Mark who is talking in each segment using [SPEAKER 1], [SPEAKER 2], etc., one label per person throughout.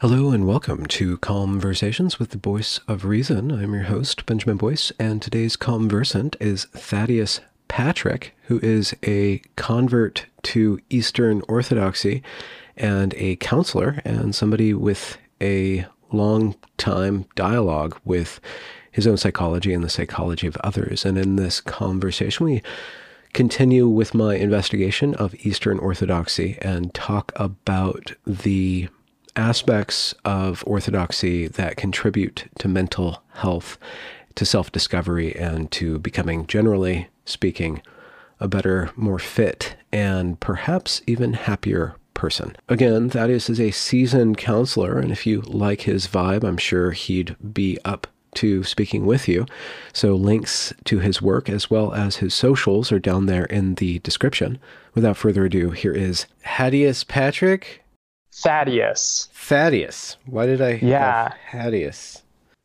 [SPEAKER 1] Hello and welcome to Calmversations with the Voice of Reason. I'm your host, Benjamin Boyce, and today's conversant is Thaddeus Patrick, who is a convert to Eastern Orthodoxy and a counselor and somebody with a long time dialogue with his own psychology and the psychology of others. And in this conversation, we continue with my investigation of Eastern Orthodoxy and talk about the aspects of orthodoxy that contribute to mental health, to self discovery, and to becoming, generally speaking, a better, more fit, and perhaps even happier person. Again, Thaddeus is a seasoned counselor, and if you like his vibe, I'm sure he'd be up to speaking with you. So, links to his work as well as his socials are down there in the description. Without further ado, here is Thaddeus Patrick.
[SPEAKER 2] Thaddeus.
[SPEAKER 1] Thaddeus. Why did I?
[SPEAKER 2] Yeah.
[SPEAKER 1] Thaddeus.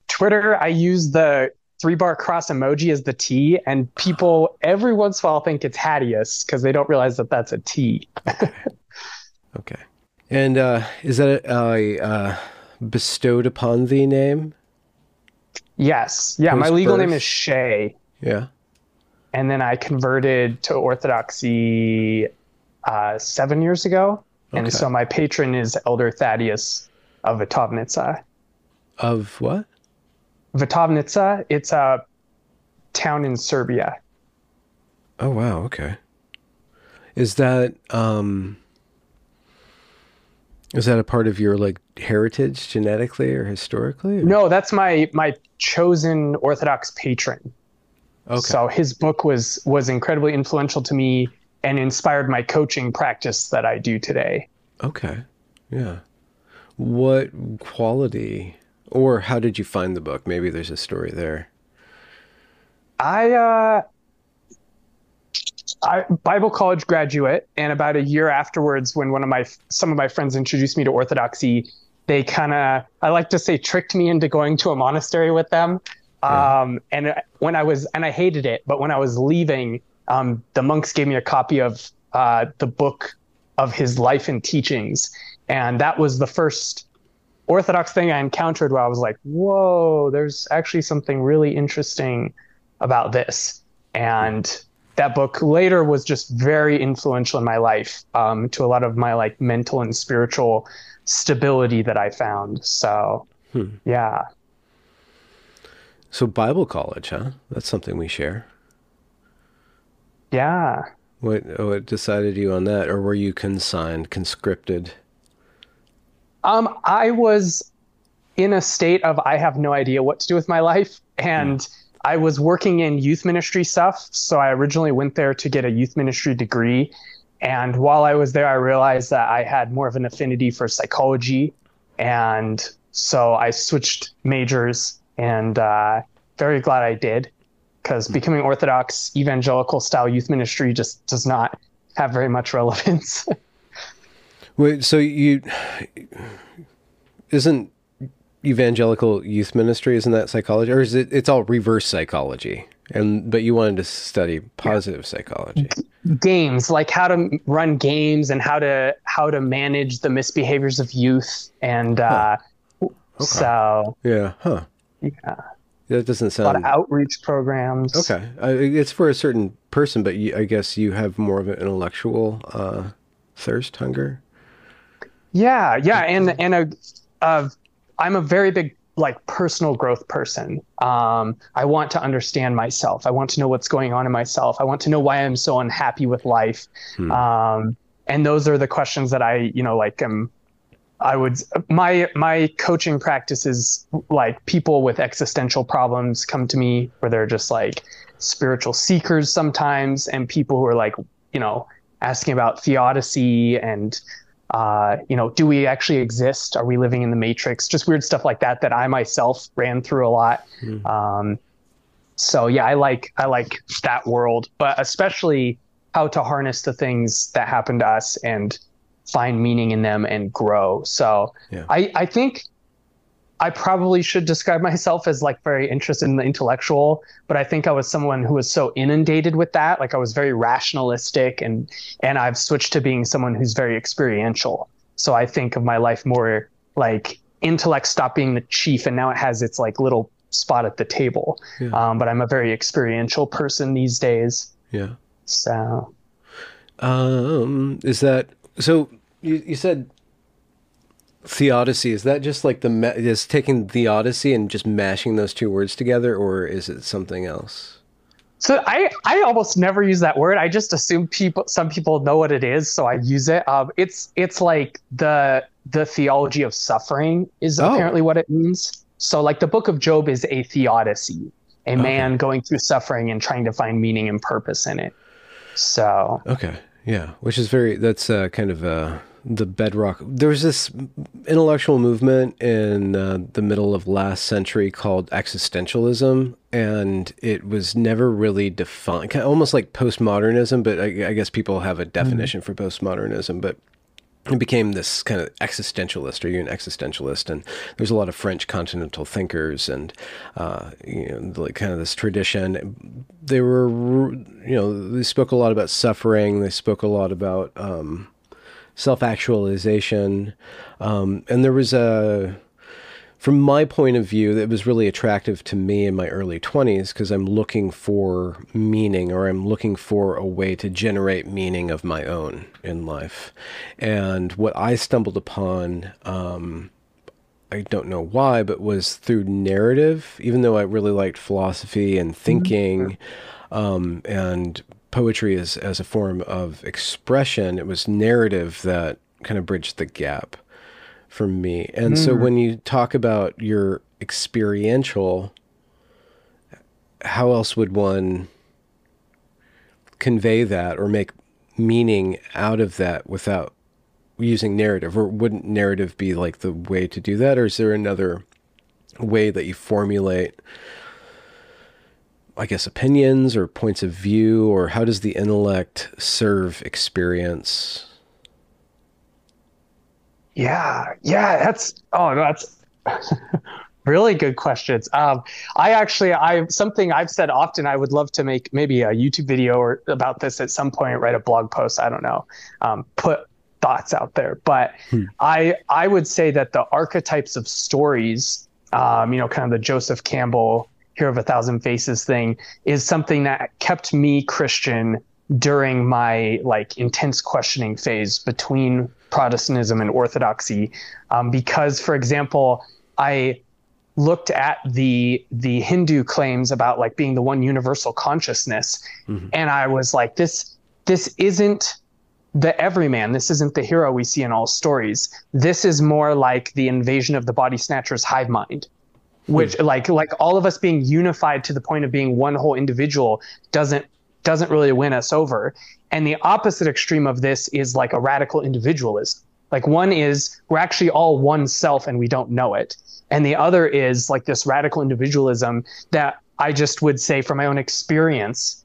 [SPEAKER 2] Twitter, I use the three bar cross emoji as the T, and people every once in a while think it's Thaddeus because they don't realize that that's a T.
[SPEAKER 1] okay. okay. And uh, is that a, a uh, bestowed upon thee name?
[SPEAKER 2] Yes. Yeah. my legal name is Shay.
[SPEAKER 1] Yeah.
[SPEAKER 2] And then I converted to Orthodoxy uh, seven years ago. Okay. And so my patron is Elder Thaddeus of Vitovnitsa.
[SPEAKER 1] Of what?
[SPEAKER 2] Vitovnitsa. It's a town in Serbia.
[SPEAKER 1] Oh wow, okay. Is that um is that a part of your like heritage genetically or historically? Or?
[SPEAKER 2] No, that's my my chosen Orthodox patron. Okay. So his book was was incredibly influential to me and inspired my coaching practice that I do today.
[SPEAKER 1] Okay. Yeah. What quality or how did you find the book? Maybe there's a story there.
[SPEAKER 2] I uh I Bible college graduate and about a year afterwards when one of my some of my friends introduced me to orthodoxy, they kind of I like to say tricked me into going to a monastery with them. Yeah. Um, and when I was and I hated it, but when I was leaving, um, the monks gave me a copy of uh, the book of his life and teachings. And that was the first Orthodox thing I encountered where I was like, whoa, there's actually something really interesting about this. And that book later was just very influential in my life um, to a lot of my like mental and spiritual stability that I found. So, hmm. yeah.
[SPEAKER 1] So, Bible college, huh? That's something we share.
[SPEAKER 2] Yeah.
[SPEAKER 1] What what decided you on that, or were you consigned, conscripted?
[SPEAKER 2] Um, I was in a state of I have no idea what to do with my life, and mm. I was working in youth ministry stuff. So I originally went there to get a youth ministry degree, and while I was there, I realized that I had more of an affinity for psychology, and so I switched majors, and uh, very glad I did because hmm. becoming Orthodox evangelical style youth ministry just does not have very much relevance.
[SPEAKER 1] Wait, so you isn't evangelical youth ministry isn't that psychology or is it it's all reverse psychology and but you wanted to study positive yeah. psychology
[SPEAKER 2] games like how to run games and how to how to manage the misbehaviors of youth and huh. uh okay. so
[SPEAKER 1] yeah huh
[SPEAKER 2] yeah
[SPEAKER 1] that doesn't sound.
[SPEAKER 2] A lot of outreach programs.
[SPEAKER 1] Okay, uh, it's for a certain person, but you, I guess you have more of an intellectual uh, thirst, hunger.
[SPEAKER 2] Yeah, yeah, and and a, uh, I'm a very big like personal growth person. Um, I want to understand myself. I want to know what's going on in myself. I want to know why I'm so unhappy with life. Hmm. Um, and those are the questions that I, you know, like am I would my my coaching practice is like people with existential problems come to me where they're just like spiritual seekers sometimes and people who are like you know asking about theodicy and uh, you know do we actually exist? Are we living in the matrix? Just weird stuff like that that I myself ran through a lot. Mm. um, so yeah I like I like that world but especially how to harness the things that happen to us and find meaning in them and grow. So yeah. I, I think I probably should describe myself as like very interested in the intellectual, but I think I was someone who was so inundated with that. Like I was very rationalistic and and I've switched to being someone who's very experiential. So I think of my life more like intellect stopped being the chief and now it has its like little spot at the table. Yeah. Um, but I'm a very experiential person these days.
[SPEAKER 1] Yeah.
[SPEAKER 2] So.
[SPEAKER 1] Um, is that so? You you said theodicy. Is that just like the is taking theodicy and just mashing those two words together, or is it something else?
[SPEAKER 2] So I, I almost never use that word. I just assume people some people know what it is, so I use it. Um, it's it's like the the theology of suffering is oh. apparently what it means. So like the book of Job is a theodicy, a okay. man going through suffering and trying to find meaning and purpose in it. So
[SPEAKER 1] okay, yeah, which is very that's uh, kind of uh, the bedrock. There was this intellectual movement in uh, the middle of last century called existentialism, and it was never really defined, almost like postmodernism. But I, I guess people have a definition mm-hmm. for postmodernism, but it became this kind of existentialist. Are you an existentialist? And there's a lot of French continental thinkers, and uh, you know, like kind of this tradition. They were, you know, they spoke a lot about suffering. They spoke a lot about um, self-actualization, um, and there was a from my point of view, it was really attractive to me in my early 20s because I'm looking for meaning or I'm looking for a way to generate meaning of my own in life. And what I stumbled upon, um, I don't know why, but was through narrative, even though I really liked philosophy and thinking mm-hmm. um, and poetry as, as a form of expression, it was narrative that kind of bridged the gap for me. And mm. so when you talk about your experiential, how else would one convey that or make meaning out of that without using narrative? Or wouldn't narrative be like the way to do that? Or is there another way that you formulate? I guess opinions or points of view, or how does the intellect serve experience?
[SPEAKER 2] Yeah, yeah, that's oh, that's really good questions. Um, I actually, I something I've said often. I would love to make maybe a YouTube video or about this at some point. Write a blog post. I don't know. Um, put thoughts out there, but hmm. I I would say that the archetypes of stories, um, you know, kind of the Joseph Campbell Hero of a Thousand Faces thing, is something that kept me Christian during my like intense questioning phase between Protestantism and Orthodoxy, um, because, for example, I looked at the the Hindu claims about like being the one universal consciousness, mm-hmm. and I was like, this this isn't the everyman. This isn't the hero we see in all stories. This is more like the invasion of the body snatchers hive mind which mm. like like all of us being unified to the point of being one whole individual doesn't doesn't really win us over. And the opposite extreme of this is like a radical individualism. Like one is we're actually all one self and we don't know it. And the other is like this radical individualism that I just would say from my own experience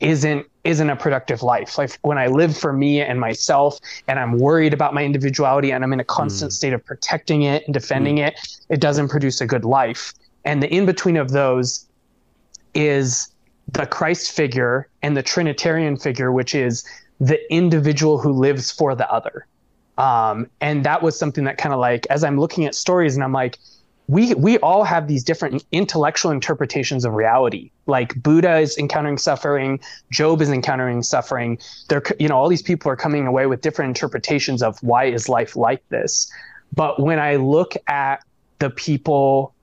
[SPEAKER 2] isn't isn't a productive life. Like when I live for me and myself and I'm worried about my individuality and I'm in a constant mm. state of protecting it and defending mm. it, it doesn't produce a good life. And the in between of those is the Christ figure and the Trinitarian figure, which is the individual who lives for the other. Um, and that was something that kind of like, as I'm looking at stories and I'm like, we we all have these different intellectual interpretations of reality. Like Buddha is encountering suffering, Job is encountering suffering. There, you know, all these people are coming away with different interpretations of why is life like this. But when I look at the people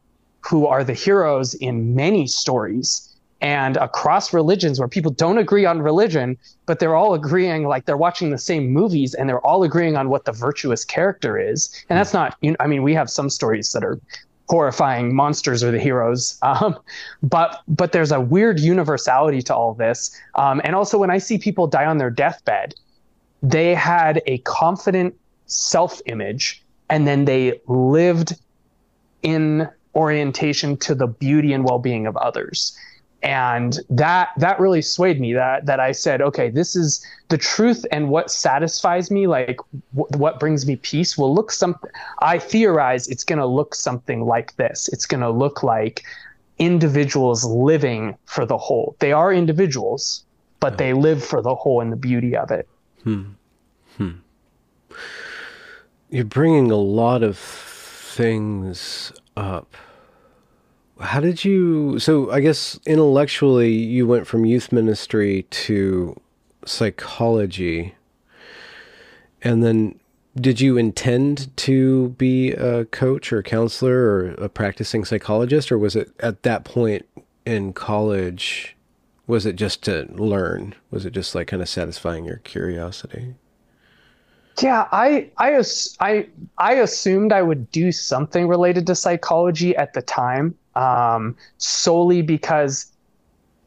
[SPEAKER 2] who are the heroes in many stories, and across religions where people don't agree on religion, but they're all agreeing, like they're watching the same movies and they're all agreeing on what the virtuous character is. And that's not, you know, I mean, we have some stories that are horrifying monsters are the heroes. Um, but but there's a weird universality to all this. Um, and also when I see people die on their deathbed, they had a confident self-image and then they lived in orientation to the beauty and well-being of others and that that really swayed me that that i said okay this is the truth and what satisfies me like w- what brings me peace will look something i theorize it's going to look something like this it's going to look like individuals living for the whole they are individuals but they live for the whole and the beauty of it
[SPEAKER 1] hmm. Hmm. you're bringing a lot of things up. How did you? So I guess intellectually, you went from youth ministry to psychology, and then did you intend to be a coach or a counselor or a practicing psychologist, or was it at that point in college? Was it just to learn? Was it just like kind of satisfying your curiosity?
[SPEAKER 2] Yeah, I I I I assumed I would do something related to psychology at the time, um, solely because,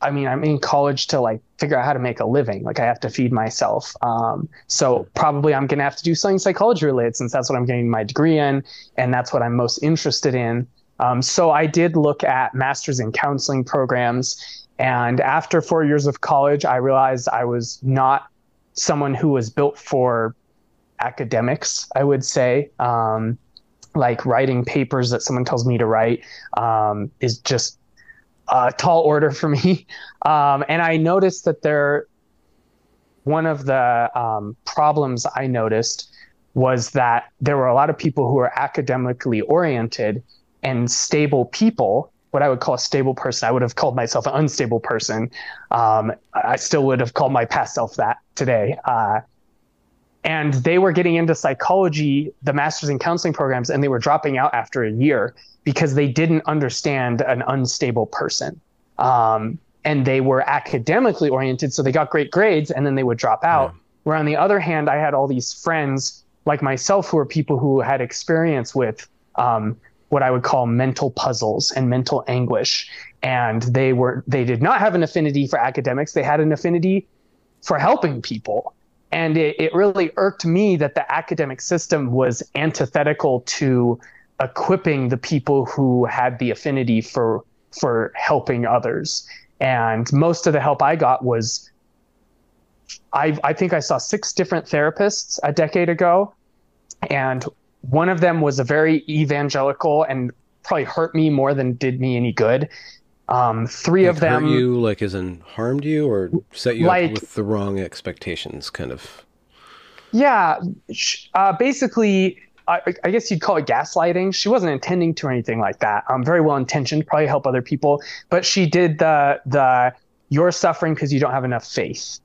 [SPEAKER 2] I mean, I'm in college to like figure out how to make a living. Like I have to feed myself. Um, so probably I'm gonna have to do something psychology related since that's what I'm getting my degree in, and that's what I'm most interested in. Um, so I did look at masters in counseling programs, and after four years of college, I realized I was not someone who was built for academics, I would say. Um, like writing papers that someone tells me to write um, is just a tall order for me. Um, and I noticed that there, one of the um, problems I noticed was that there were a lot of people who were academically oriented and stable people. What I would call a stable person, I would have called myself an unstable person. Um, I still would have called my past self that today. Uh, and they were getting into psychology, the master's in counseling programs, and they were dropping out after a year because they didn't understand an unstable person. Um, and they were academically oriented, so they got great grades, and then they would drop out. Yeah. Where on the other hand, I had all these friends like myself who were people who had experience with um, what I would call mental puzzles and mental anguish, and they were they did not have an affinity for academics. They had an affinity for helping people and it, it really irked me that the academic system was antithetical to equipping the people who had the affinity for for helping others. And most of the help I got was I, I think I saw six different therapists a decade ago. And one of them was a very evangelical and probably hurt me more than did me any good. Um, three
[SPEAKER 1] like
[SPEAKER 2] of them
[SPEAKER 1] you like as in harmed you or set you like, up with the wrong expectations, kind of.
[SPEAKER 2] Yeah, uh, basically, I, I, guess you'd call it gaslighting. She wasn't intending to or anything like that. Um, very well intentioned, probably help other people, but she did the the you're suffering because you don't have enough faith.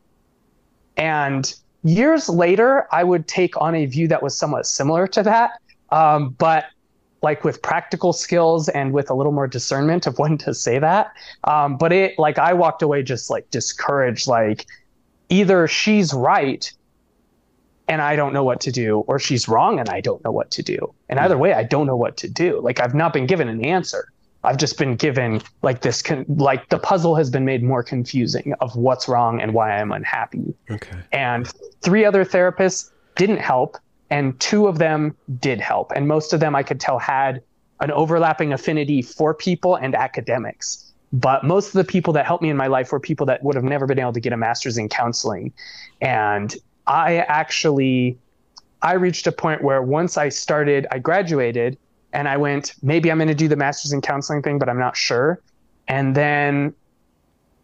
[SPEAKER 2] And years later, I would take on a view that was somewhat similar to that, um, but like with practical skills and with a little more discernment of when to say that. Um, but it like I walked away just like discouraged, like either she's right and I don't know what to do, or she's wrong and I don't know what to do. And either way, I don't know what to do. Like I've not been given an answer. I've just been given like this, con- like the puzzle has been made more confusing of what's wrong and why I'm unhappy.
[SPEAKER 1] Okay.
[SPEAKER 2] And three other therapists didn't help and two of them did help. And most of them I could tell had an overlapping affinity for people and academics. But most of the people that helped me in my life were people that would have never been able to get a master's in counseling. And I actually I reached a point where once I started, I graduated and I went, maybe I'm going to do the master's in counseling thing, but I'm not sure. And then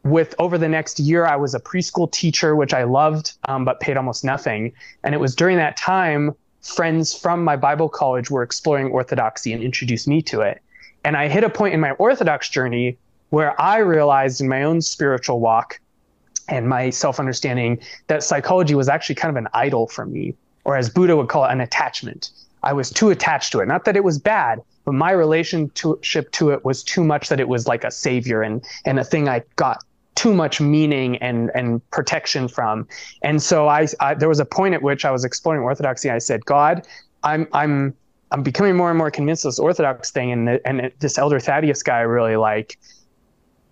[SPEAKER 2] with over the next year, I was a preschool teacher, which I loved, um, but paid almost nothing. And it was during that time, friends from my Bible college were exploring Orthodoxy and introduced me to it. And I hit a point in my Orthodox journey where I realized in my own spiritual walk and my self understanding that psychology was actually kind of an idol for me, or as Buddha would call it, an attachment. I was too attached to it. Not that it was bad, but my relationship to it was too much that it was like a savior and, and a thing I got too much meaning and and protection from. And so I, I there was a point at which I was exploring orthodoxy. I said, God, I'm I'm I'm becoming more and more convinced of this orthodox thing, and the, and this elder Thaddeus guy I really like.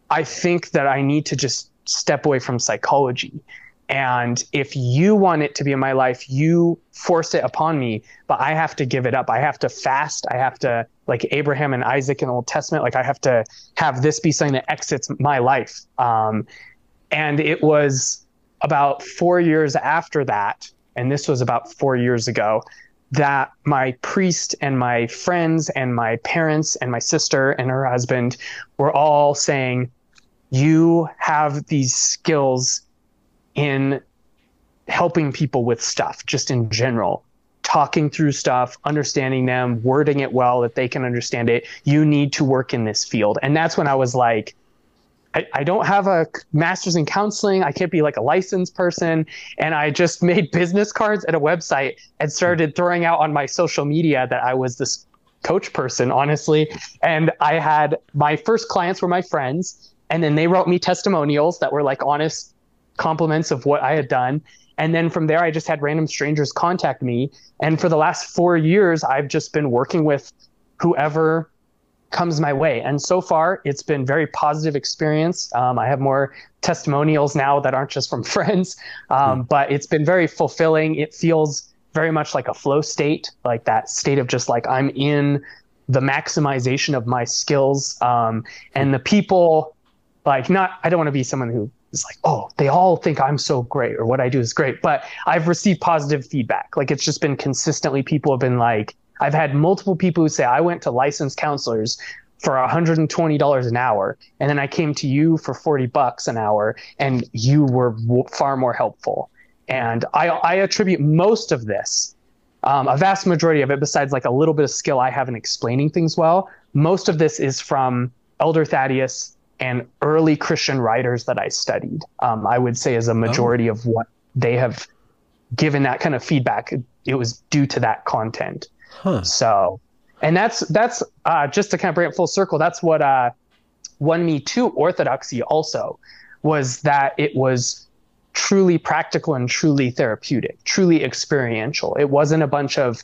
[SPEAKER 2] I think that I need to just step away from psychology. And if you want it to be in my life, you force it upon me, but I have to give it up. I have to fast. I have to, like Abraham and Isaac in the Old Testament, like I have to have this be something that exits my life. Um, and it was about four years after that, and this was about four years ago, that my priest and my friends and my parents and my sister and her husband were all saying, You have these skills in helping people with stuff just in general talking through stuff, understanding them, wording it well that they can understand it. You need to work in this field. And that's when I was like, I, I don't have a master's in counseling. I can't be like a licensed person. And I just made business cards at a website and started throwing out on my social media that I was this coach person, honestly. And I had my first clients were my friends. And then they wrote me testimonials that were like honest compliments of what I had done. And then from there, I just had random strangers contact me. And for the last four years, I've just been working with whoever comes my way. And so far, it's been very positive experience. Um, I have more testimonials now that aren't just from friends, um, mm. but it's been very fulfilling. It feels very much like a flow state, like that state of just like I'm in the maximization of my skills. Um, and the people, like, not, I don't want to be someone who is like, oh, they all think I'm so great or what I do is great, but I've received positive feedback. Like, it's just been consistently, people have been like, I've had multiple people who say I went to licensed counselors for $120 an hour and then I came to you for 40 bucks an hour and you were w- far more helpful. And I, I attribute most of this, um, a vast majority of it, besides like a little bit of skill I have in explaining things well, most of this is from Elder Thaddeus and early Christian writers that I studied. Um, I would say is a majority oh. of what they have given that kind of feedback. It was due to that content. Huh. So, and that's that's uh, just to kind of bring it full circle. That's what uh, won me to orthodoxy. Also, was that it was truly practical and truly therapeutic, truly experiential. It wasn't a bunch of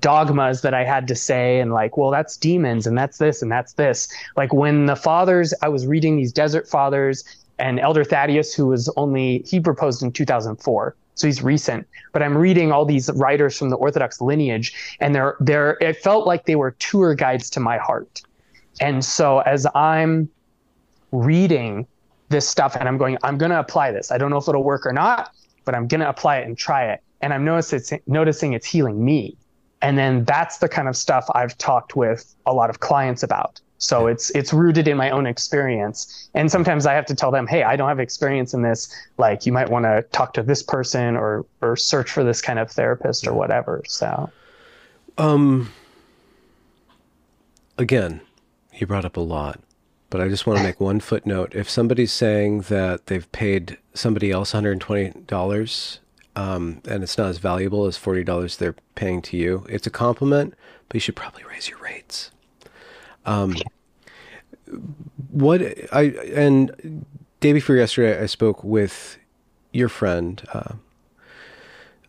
[SPEAKER 2] dogmas that I had to say and like, well, that's demons and that's this and that's this. Like when the fathers, I was reading these desert fathers and Elder Thaddeus, who was only, he proposed in 2004 so he's recent. But I'm reading all these writers from the Orthodox lineage, and they're they're it felt like they were tour guides to my heart. And so as I'm reading this stuff and I'm going, I'm gonna apply this. I don't know if it'll work or not, but I'm gonna apply it and try it. And I'm noticing noticing it's healing me. And then that's the kind of stuff I've talked with a lot of clients about. So it's it's rooted in my own experience. And sometimes I have to tell them, "Hey, I don't have experience in this. Like you might want to talk to this person or or search for this kind of therapist or whatever." So um
[SPEAKER 1] again, you brought up a lot, but I just want to make one footnote. If somebody's saying that they've paid somebody else $120 um, and it's not as valuable as $40 they're paying to you, it's a compliment, but you should probably raise your rates. Um, what I and day before yesterday, I spoke with your friend uh,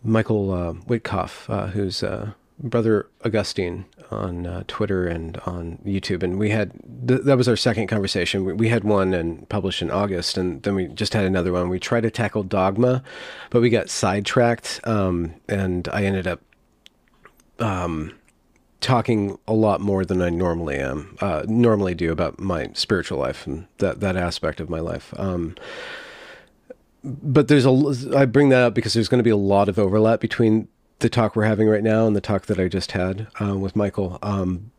[SPEAKER 1] Michael uh, uh, who's uh, brother Augustine on uh, Twitter and on YouTube, and we had th- that was our second conversation. We, we, had one and published in August, and then we just had another one. We tried to tackle dogma, but we got sidetracked, um, and I ended up um, talking a lot more than I normally am, uh, normally do about my spiritual life and that that aspect of my life. Um, but there's a I bring that up because there's going to be a lot of overlap between the talk we're having right now and the talk that I just had uh, with Michael. Um,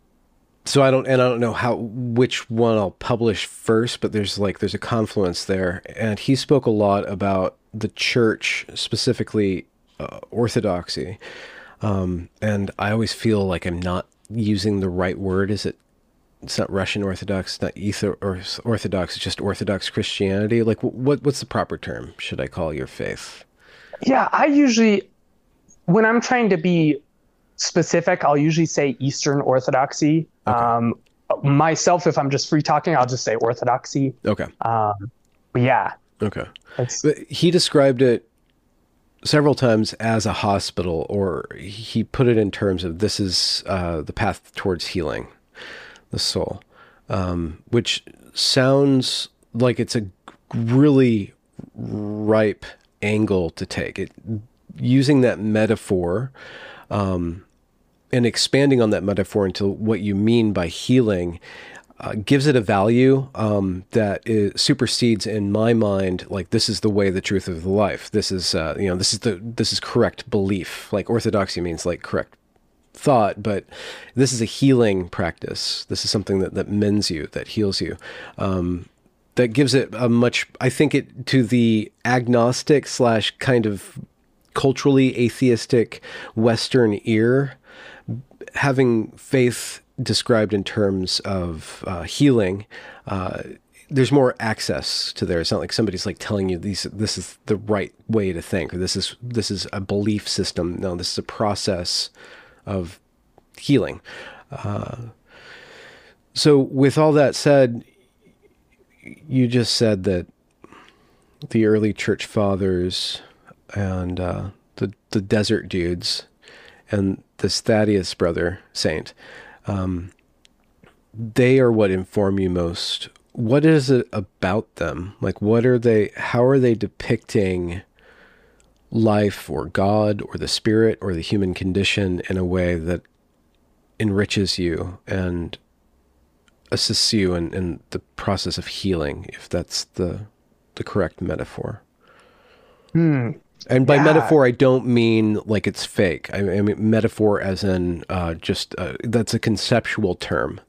[SPEAKER 1] so I don't and I don't know how which one I'll publish first, but there's like there's a confluence there, and he spoke a lot about the church specifically uh, orthodoxy um, and I always feel like I'm not using the right word. Is it? It's not Russian Orthodox, not ether or Orthodox. It's just Orthodox Christianity. Like, what? What's the proper term? Should I call your faith?
[SPEAKER 2] Yeah, I usually, when I'm trying to be specific, I'll usually say Eastern Orthodoxy. Okay. Um, myself, if I'm just free talking, I'll just say Orthodoxy.
[SPEAKER 1] Okay.
[SPEAKER 2] Um, yeah.
[SPEAKER 1] Okay. he described it several times as a hospital, or he put it in terms of this is uh, the path towards healing the soul, um, which sounds like it's a really ripe angle to take. It using that metaphor um, and expanding on that metaphor into what you mean by healing uh, gives it a value um, that supersedes in my mind like this is the way the truth of the life. This is uh, you know this is the this is correct belief. Like orthodoxy means like correct thought but this is a healing practice. This is something that, that mends you that heals you. Um, that gives it a much i think it to the agnostic slash kind of culturally atheistic Western ear, having faith described in terms of uh, healing, uh, there's more access to there. It's not like somebody's like telling you these this is the right way to think or this is this is a belief system. No, this is a process of healing. Uh, so with all that said, you just said that the early church fathers and uh, the the desert dudes and this Thaddeus brother saint, um, they are what inform you most what is it about them? Like, what are they, how are they depicting life or God or the spirit or the human condition in a way that enriches you and assists you in, in the process of healing, if that's the, the correct metaphor?
[SPEAKER 2] Hmm.
[SPEAKER 1] And by yeah. metaphor, I don't mean like it's fake. I, I mean metaphor as in uh, just uh, that's a conceptual term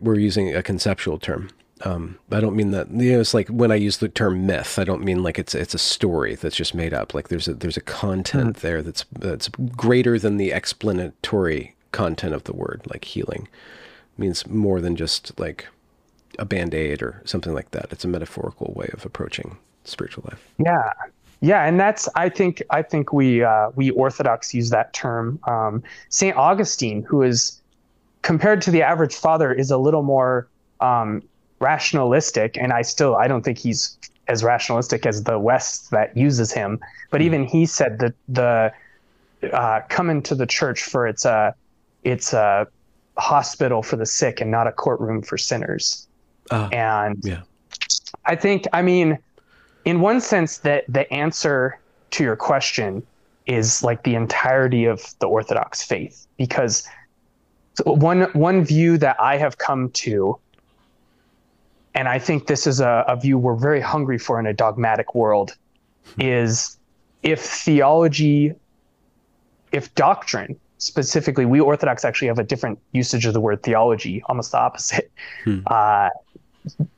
[SPEAKER 1] we're using a conceptual term. Um, I don't mean that. You know, it's like when I use the term myth. I don't mean like it's it's a story that's just made up. Like there's a there's a content mm. there that's that's greater than the explanatory content of the word. Like healing it means more than just like a band aid or something like that. It's a metaphorical way of approaching spiritual life.
[SPEAKER 2] Yeah, yeah, and that's I think I think we uh, we Orthodox use that term. Um, Saint Augustine, who is compared to the average father is a little more um, rationalistic and i still i don't think he's as rationalistic as the west that uses him but mm even he said that the uh, come into the church for it's a it's a hospital for the sick and not a courtroom for sinners. Uh, and yeah. I think i mean in one sense that the answer to your question is like the entirety of the orthodox faith because one one view that I have come to, and I think this is a, a view we're very hungry for in a dogmatic world, is if theology, if doctrine specifically, we Orthodox actually have a different usage of the word theology, almost the opposite. Hmm. Uh,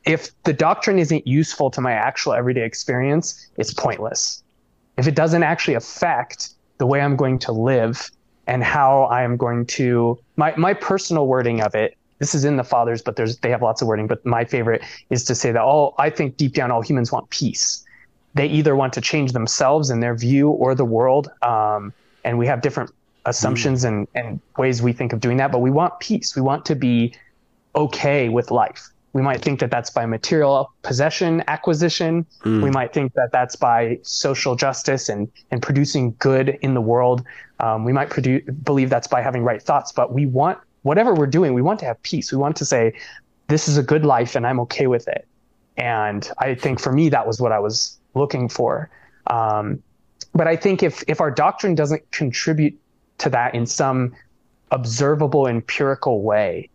[SPEAKER 2] if the doctrine isn't useful to my actual everyday experience, it's pointless. If it doesn't actually affect the way I'm going to live and how I am going to my my personal wording of it. This is in the fathers, but there's they have lots of wording. But my favorite is to say that all I think deep down all humans want peace. They either want to change themselves and their view or the world, um, and we have different assumptions mm. and and ways we think of doing that. But we want peace. We want to be okay with life. We might think that that's by material possession acquisition. Mm. We might think that that's by social justice and, and producing good in the world. Um, we might produce, believe that's by having right thoughts, but we want, whatever we're doing, we want to have peace. We want to say, this is a good life and I'm okay with it. And I think for me, that was what I was looking for. Um, but I think if, if our doctrine doesn't contribute to that in some observable, empirical way,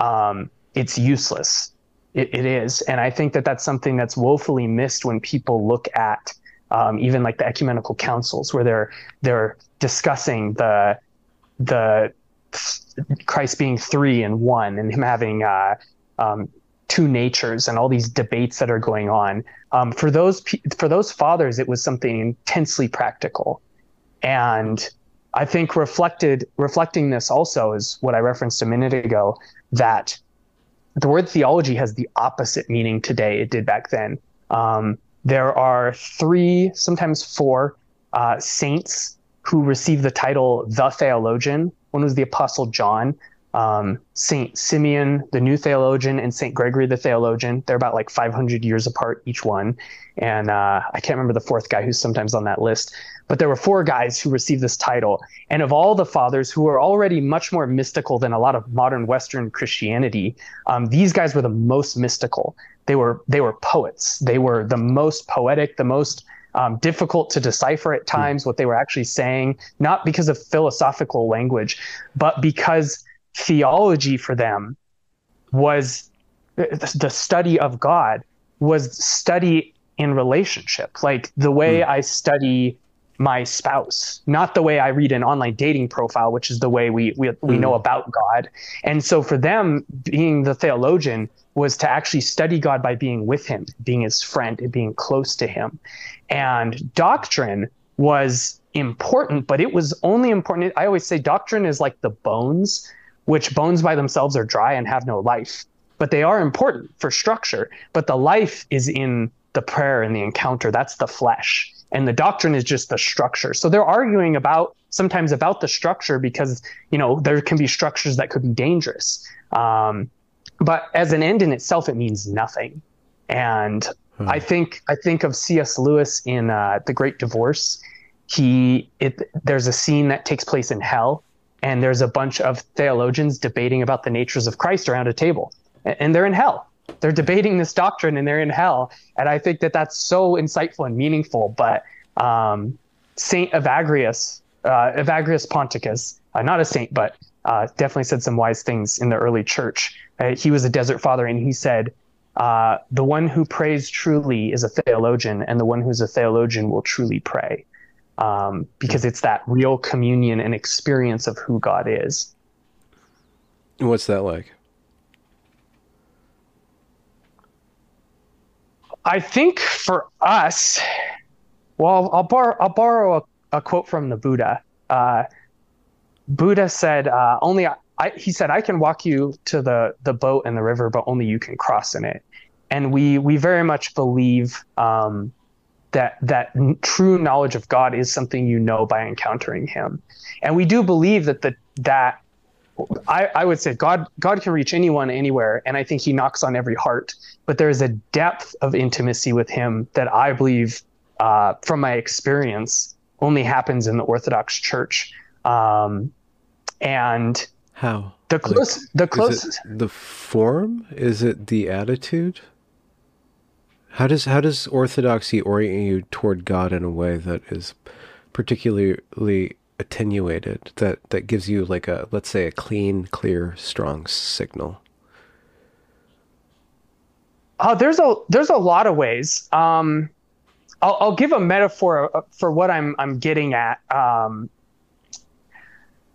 [SPEAKER 2] um, it's useless it, it is. And I think that that's something that's woefully missed when people look at um, even like the ecumenical councils where they're they're discussing the the Christ being three and one and him having uh, um, two natures and all these debates that are going on. Um, for those for those fathers, it was something intensely practical, and I think reflected reflecting this also is what I referenced a minute ago that the word theology has the opposite meaning today it did back then. Um, there are three, sometimes four, uh, saints who received the title the theologian. One was the Apostle John, um, Saint Simeon, the new theologian, and Saint Gregory, the theologian. They're about like 500 years apart each one. And uh, I can't remember the fourth guy who's sometimes on that list. But there were four guys who received this title. And of all the fathers who are already much more mystical than a lot of modern Western Christianity, um, these guys were the most mystical. They were they were poets. They were the most poetic, the most um, difficult to decipher at hmm. times what they were actually saying, not because of philosophical language, but because theology for them was the study of God was study in relationship, like the way mm. I study my spouse, not the way I read an online dating profile, which is the way we we, we mm. know about God. And so for them, being the theologian was to actually study God by being with him, being his friend, and being close to him. And doctrine was important, but it was only important. I always say doctrine is like the bones, which bones by themselves are dry and have no life, but they are important for structure. But the life is in the prayer and the encounter. That's the flesh. And the doctrine is just the structure. So they're arguing about sometimes about the structure because, you know, there can be structures that could be dangerous. Um, but as an end in itself, it means nothing. And hmm. I think I think of C.S. Lewis in uh, The Great Divorce he it there's a scene that takes place in hell and there's a bunch of theologians debating about the natures of Christ around a table and they're in hell they're debating this doctrine and they're in hell and i think that that's so insightful and meaningful but um, saint evagrius uh, evagrius ponticus uh, not a saint but uh, definitely said some wise things in the early church uh, he was a desert father and he said uh, the one who prays truly is a theologian and the one who's a theologian will truly pray um, because it's that real communion and experience of who God is.
[SPEAKER 1] What's that like?
[SPEAKER 2] I think for us, well, I'll, bar- I'll borrow a, a, quote from the Buddha. Uh, Buddha said, uh, "Only I, I, he said I can walk you to the the boat and the river, but only you can cross in it." And we we very much believe um, that that true knowledge of God is something you know by encountering Him, and we do believe that the that I, I would say God God can reach anyone anywhere, and I think He knocks on every heart. But there is a depth of intimacy with Him that I believe, uh, from my experience, only happens in the Orthodox Church. Um, and
[SPEAKER 1] how
[SPEAKER 2] the close like, the close
[SPEAKER 1] the form is it the attitude how does how does orthodoxy orient you toward God in a way that is particularly attenuated that that gives you like a let's say a clean, clear, strong signal?
[SPEAKER 2] Uh, there's a there's a lot of ways. Um, I'll, I'll give a metaphor uh, for what I'm I'm getting at. Um,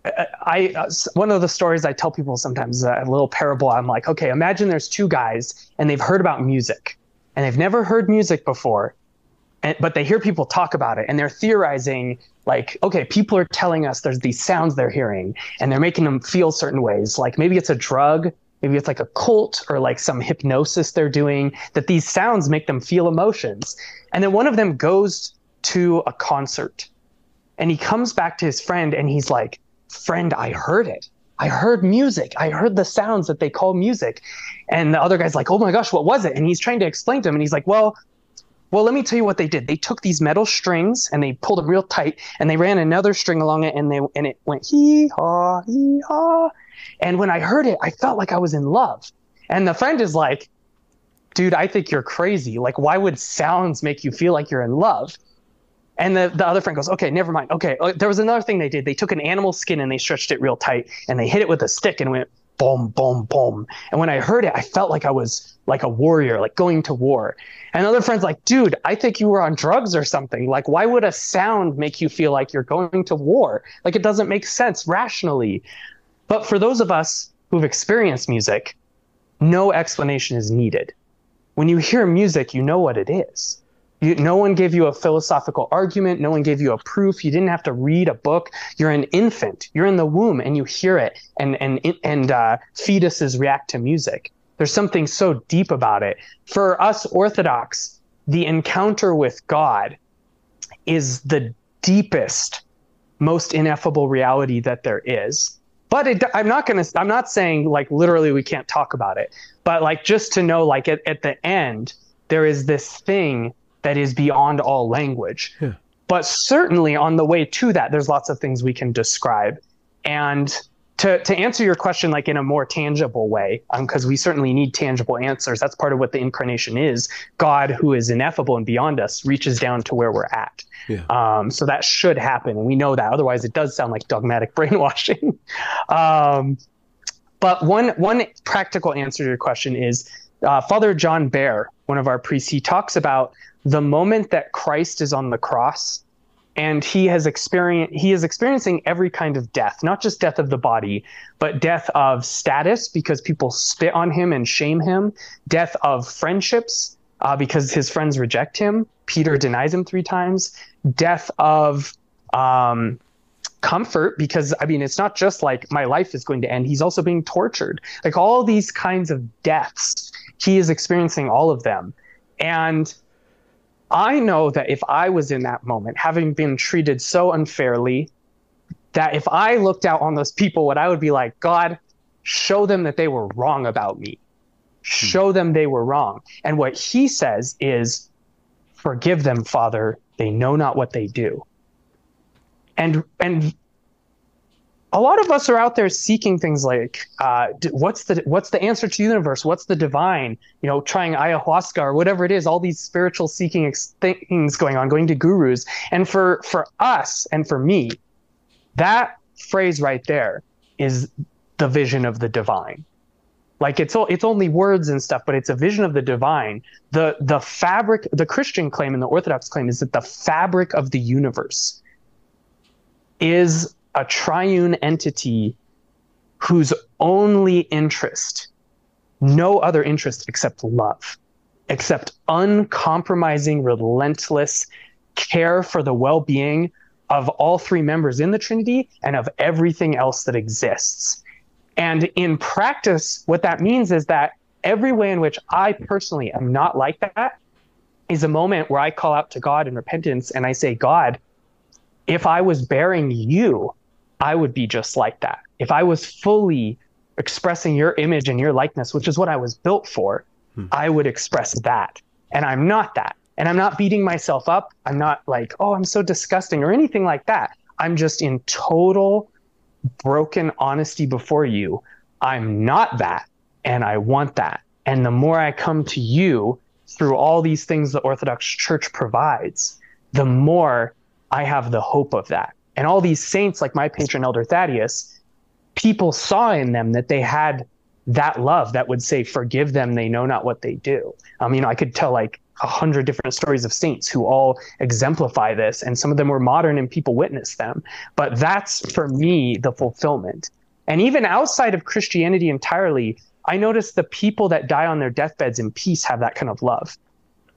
[SPEAKER 2] I uh, one of the stories I tell people sometimes a little parable. I'm like, okay, imagine there's two guys and they've heard about music and they've never heard music before, and, but they hear people talk about it and they're theorizing like, okay, people are telling us there's these sounds they're hearing and they're making them feel certain ways. Like maybe it's a drug, maybe it's like a cult or like some hypnosis they're doing, that these sounds make them feel emotions. And then one of them goes to a concert and he comes back to his friend and he's like, friend, I heard it. I heard music. I heard the sounds that they call music. And the other guy's like, oh my gosh, what was it? And he's trying to explain to him. And he's like, well, well, let me tell you what they did. They took these metal strings and they pulled them real tight and they ran another string along it and they and it went hee haw hee haw. And when I heard it, I felt like I was in love. And the friend is like, dude, I think you're crazy. Like, why would sounds make you feel like you're in love? And the, the other friend goes, okay, never mind. Okay, uh, there was another thing they did. They took an animal skin and they stretched it real tight and they hit it with a stick and went boom, boom, boom. And when I heard it, I felt like I was like a warrior, like going to war. And other friends like, dude, I think you were on drugs or something. Like, why would a sound make you feel like you're going to war? Like, it doesn't make sense rationally. But for those of us who've experienced music, no explanation is needed. When you hear music, you know what it is. You, no one gave you a philosophical argument. No one gave you a proof. You didn't have to read a book. You're an infant. You're in the womb and you hear it. And and and uh, fetuses react to music. There's something so deep about it. For us Orthodox, the encounter with God is the deepest, most ineffable reality that there is. But it, I'm not gonna. I'm not saying like literally we can't talk about it. But like just to know, like at, at the end, there is this thing that is beyond all language. Yeah. But certainly on the way to that, there's lots of things we can describe. And to, to answer your question like in a more tangible way, because um, we certainly need tangible answers. That's part of what the incarnation is. God, who is ineffable and beyond us, reaches down to where we're at. Yeah. Um, so that should happen, and we know that. Otherwise, it does sound like dogmatic brainwashing. um, but one one practical answer to your question is uh, Father John Behr, one of our priests. He talks about the moment that Christ is on the cross and he has experienced he is experiencing every kind of death not just death of the body but death of status because people spit on him and shame him death of friendships uh, because his friends reject him. Peter denies him three times. Death of um, comfort because I mean, it's not just like my life is going to end. He's also being tortured. Like all these kinds of deaths, he is experiencing all of them. And I know that if I was in that moment, having been treated so unfairly, that if I looked out on those people, what I would be like, God, show them that they were wrong about me. Show hmm. them they were wrong. And what he says is, forgive them, Father. They know not what they do and and a lot of us are out there seeking things like uh, what's the what's the answer to the universe? What's the divine? You know trying ayahuasca or whatever it is all these spiritual seeking ex- things going on going to gurus. And for for us and for me that phrase right there is the vision of the divine. Like it's it's only words and stuff but it's a vision of the divine. The the fabric the christian claim and the orthodox claim is that the fabric of the universe is a triune entity whose only interest, no other interest except love, except uncompromising, relentless care for the well being of all three members in the Trinity and of everything else that exists. And in practice, what that means is that every way in which I personally am not like that is a moment where I call out to God in repentance and I say, God, if I was bearing you, I would be just like that. If I was fully expressing your image and your likeness, which is what I was built for, hmm. I would express that. And I'm not that. And I'm not beating myself up. I'm not like, oh, I'm so disgusting or anything like that. I'm just in total broken honesty before you. I'm not that. And I want that. And the more I come to you through all these things the Orthodox Church provides, the more I have the hope of that. And all these saints, like my patron elder Thaddeus, people saw in them that they had that love that would say, "Forgive them; they know not what they do." Um, you know, I could tell like a hundred different stories of saints who all exemplify this, and some of them were modern and people witnessed them. But that's for me the fulfillment. And even outside of Christianity entirely, I notice the people that die on their deathbeds in peace have that kind of love.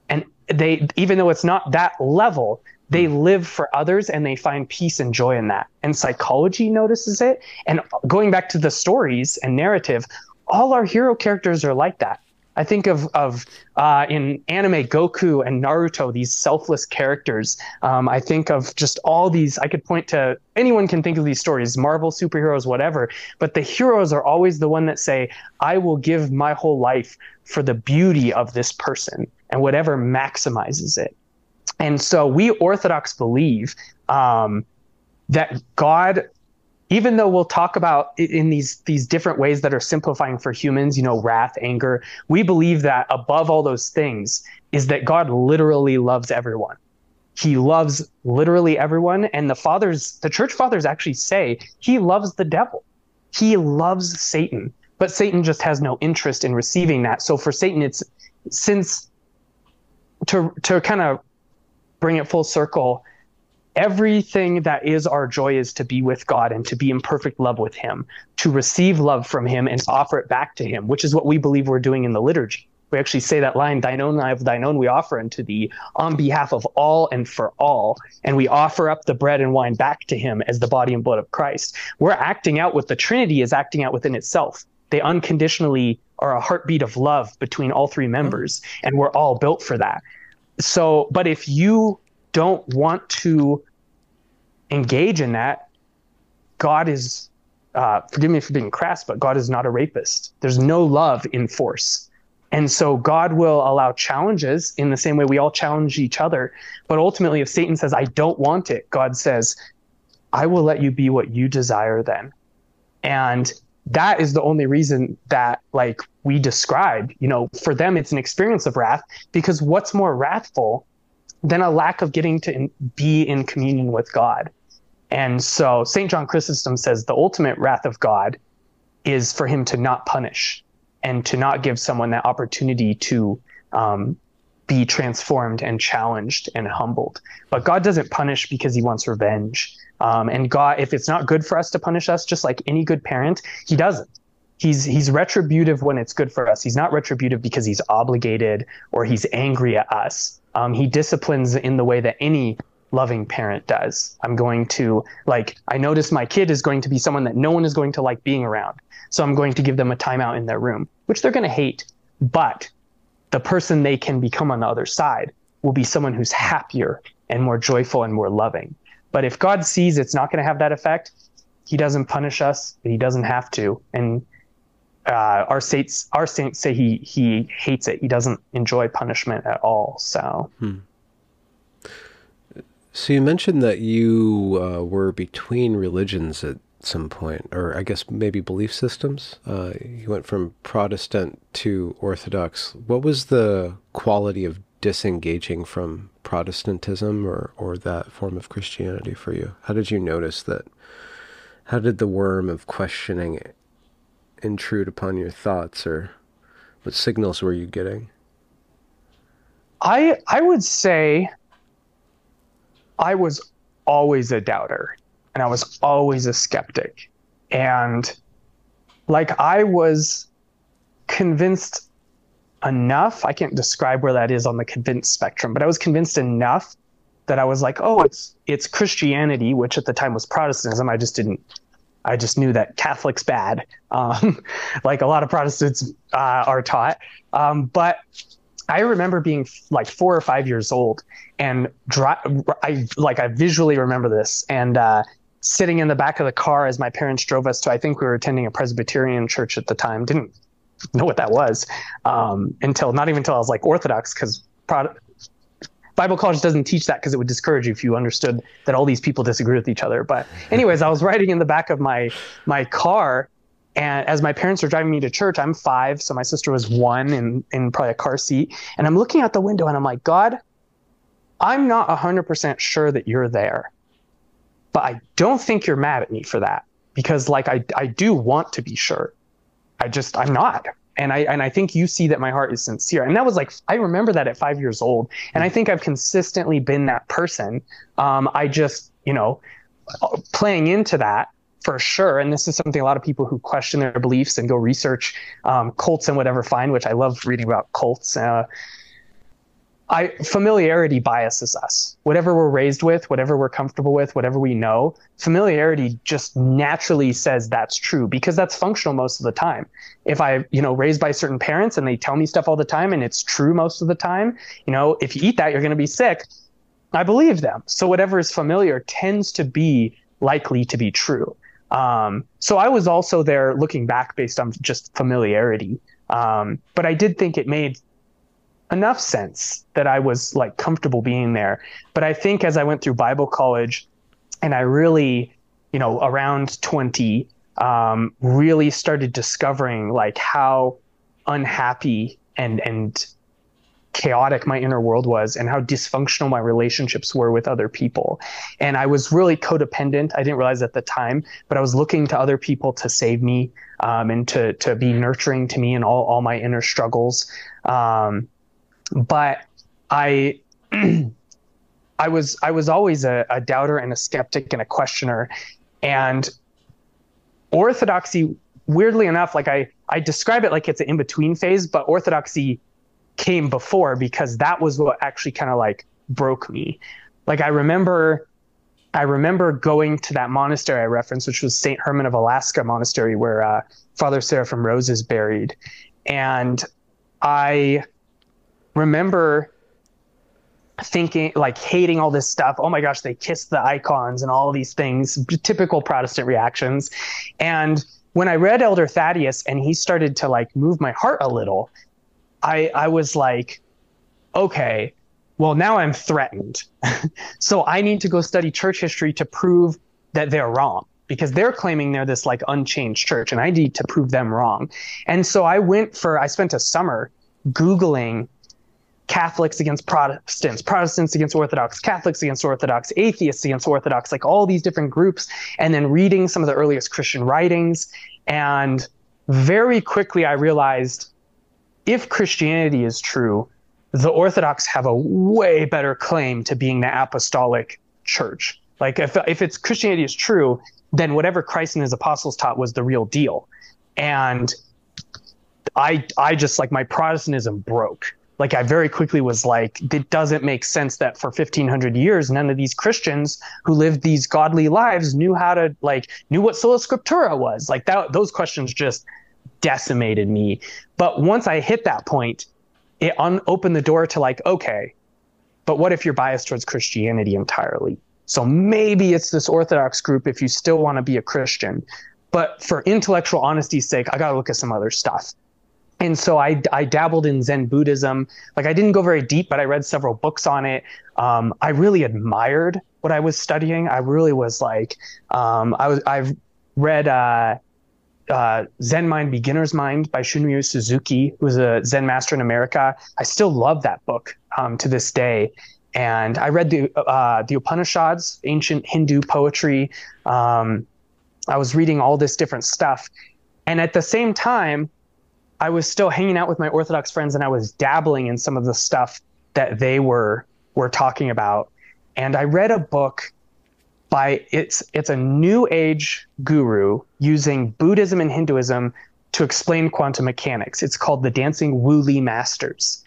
[SPEAKER 2] And they, even though it's not that level, they live for others and they find peace and joy in that. And psychology notices it. And going back to the stories and narrative, all our hero characters are like that. I think of of uh, in anime Goku and Naruto, these selfless characters. Um, I think of just all these. I could point to anyone can think of these stories, Marvel superheroes, whatever. But the heroes are always the one that say, "I will give my whole life for the beauty of this person and whatever maximizes it." And so we Orthodox believe um, that God, even though we'll talk about in these these different ways that are simplifying for humans, you know, wrath, anger, we believe that above all those things is that God literally loves everyone. He loves literally everyone, and the fathers, the church fathers, actually say he loves the devil. He loves Satan, but Satan just has no interest in receiving that. So for Satan, it's since to to kind of bring it full circle, everything that is our joy is to be with God and to be in perfect love with Him, to receive love from Him and to offer it back to Him, which is what we believe we're doing in the liturgy. We actually say that line, Thine own I have thine own, we offer unto thee on behalf of all and for all. And we offer up the bread and wine back to Him as the body and blood of Christ. We're acting out what the Trinity is acting out within itself. They unconditionally are a heartbeat of love between all three members, and we're all built for that so, but if you don't want to engage in that, God is, uh, forgive me for being crass, but God is not a rapist. There's no love in force. And so God will allow challenges in the same way we all challenge each other. But ultimately, if Satan says, I don't want it, God says, I will let you be what you desire then. And that is the only reason that like we describe you know for them it's an experience of wrath because what's more wrathful than a lack of getting to in, be in communion with god? And so st john chrysostom says the ultimate wrath of god is for him to not punish and to not give someone that opportunity to um, be transformed and challenged and humbled. But god doesn't punish because he wants revenge um, and God, if it's not good for us to punish us, just like any good parent, He doesn't. he's he's retributive when it's good for us. He's not retributive because he's obligated or he's angry at us. Um, he disciplines in the way that any loving parent does. I'm going to like I notice my kid is going to be someone that no one is going to like being around. So I'm going to give them a timeout in their room, which they're going to hate. But the person they can become on the other side will be someone who's happier and more joyful and more loving. But if God sees it's not going to have that effect, he doesn't punish us. He doesn't have to. And uh, our saints, our saints say he he hates it. He doesn't enjoy punishment at all. So. Hmm.
[SPEAKER 1] So you mentioned that you uh, were between religions at some point, or I guess maybe belief systems. Uh, you went from Protestant to Orthodox. What was the quality of disengaging from Protestantism or, or that form of Christianity for you? How did you notice that? How did the worm of questioning intrude upon your thoughts, or what signals were you getting?
[SPEAKER 2] I I would say I was always a doubter and I was always a skeptic. And like I was convinced enough, I can't describe where that is on the convinced spectrum, but I was convinced enough that I was like, oh, it's it's Christianity, which at the time was Protestantism. I just didn't I just knew that Catholic's bad, um, like a lot of Protestants uh, are taught. Um, but I remember being like four or five years old and dri- I like I visually remember this and uh, sitting in the back of the car as my parents drove us to I think we were attending a Presbyterian church at the time. Didn't know what that was um, until not even until I was like Orthodox because Bible college doesn't teach that because it would discourage you if you understood that all these people disagree with each other. But anyways, I was riding in the back of my my car and as my parents were driving me to church, I'm five, so my sister was one in, in probably a car seat. And I'm looking out the window and I'm like, God, I'm not 100% sure that you're there. But I don't think you're mad at me for that because, like, I, I do want to be sure. I just, I'm not. And I, and I think you see that my heart is sincere. And that was like, I remember that at five years old. And I think I've consistently been that person. Um, I just, you know, playing into that for sure. And this is something a lot of people who question their beliefs and go research um, cults and whatever find, which I love reading about cults. Uh, I familiarity biases us. Whatever we're raised with, whatever we're comfortable with, whatever we know, familiarity just naturally says that's true because that's functional most of the time. If I, you know, raised by certain parents and they tell me stuff all the time and it's true most of the time, you know, if you eat that, you're going to be sick. I believe them. So whatever is familiar tends to be likely to be true. Um, so I was also there looking back based on just familiarity. Um, but I did think it made enough sense that I was like comfortable being there. But I think as I went through Bible college and I really, you know, around 20, um, really started discovering like how unhappy and, and chaotic my inner world was and how dysfunctional my relationships were with other people. And I was really codependent. I didn't realize at the time, but I was looking to other people to save me um, and to, to be nurturing to me in all, all my inner struggles. Um, but I, I was, I was always a, a doubter and a skeptic and a questioner. And orthodoxy, weirdly enough, like I, I describe it like it's an in between phase, but orthodoxy came before because that was what actually kind of like broke me. Like I remember I remember going to that monastery I referenced, which was St. Herman of Alaska Monastery, where uh, Father Seraphim Rose is buried. And I remember thinking, like, hating all this stuff. Oh my gosh, they kissed the icons and all these things, typical Protestant reactions. And when I read Elder Thaddeus and he started to like move my heart a little, I I was like, okay, well now I'm threatened. so I need to go study church history to prove that they're wrong because they're claiming they're this like unchanged church and I need to prove them wrong. And so I went for I spent a summer googling Catholics against Protestants, Protestants against Orthodox, Catholics against Orthodox, atheists against Orthodox, like all these different groups, and then reading some of the earliest Christian writings. And very quickly I realized if Christianity is true, the Orthodox have a way better claim to being the apostolic church. Like if if it's Christianity is true, then whatever Christ and his apostles taught was the real deal. and I I just like my Protestantism broke. Like I very quickly was like, it doesn't make sense that for 1500 years, none of these Christians who lived these godly lives knew how to like knew what sola scriptura was. Like that, those questions just decimated me. But once I hit that point, it un- opened the door to like, okay, but what if you're biased towards Christianity entirely? So maybe it's this Orthodox group if you still want to be a Christian. But for intellectual honesty's sake, I got to look at some other stuff. And so I, I dabbled in Zen Buddhism. Like I didn't go very deep, but I read several books on it. Um, I really admired what I was studying. I really was like, um, I was I've read uh, uh, Zen Mind, Beginner's Mind by Shunryu Suzuki, who's a Zen master in America. I still love that book um, to this day. And I read the uh, the Upanishads, ancient Hindu poetry. Um, I was reading all this different stuff, and at the same time, I was still hanging out with my Orthodox friends, and I was dabbling in some of the stuff that they were were talking about. And I read a book by it's it's a new age guru using Buddhism and Hinduism to explain quantum mechanics. It's called the Dancing Wu-Li Masters.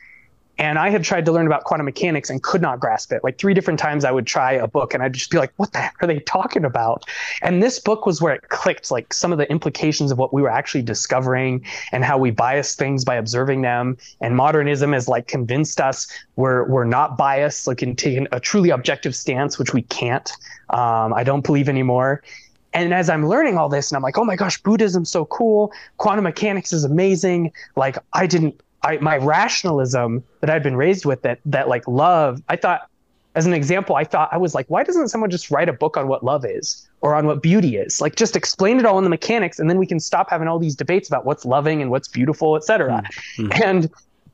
[SPEAKER 2] And I had tried to learn about quantum mechanics and could not grasp it. Like three different times I would try a book and I'd just be like, what the heck are they talking about? And this book was where it clicked, like some of the implications of what we were actually discovering and how we bias things by observing them. And modernism has like convinced us we're, we're not biased, like in taking a truly objective stance, which we can't. Um, I don't believe anymore. And as I'm learning all this, and I'm like, oh my gosh, Buddhism's so cool. Quantum mechanics is amazing. Like, I didn't I, my rationalism that I'd been raised with that that like love, I thought as an example, I thought I was like, why doesn't someone just write a book on what love is or on what beauty is? Like just explain it all in the mechanics and then we can stop having all these debates about what's loving and what's beautiful, etc. Mm-hmm. And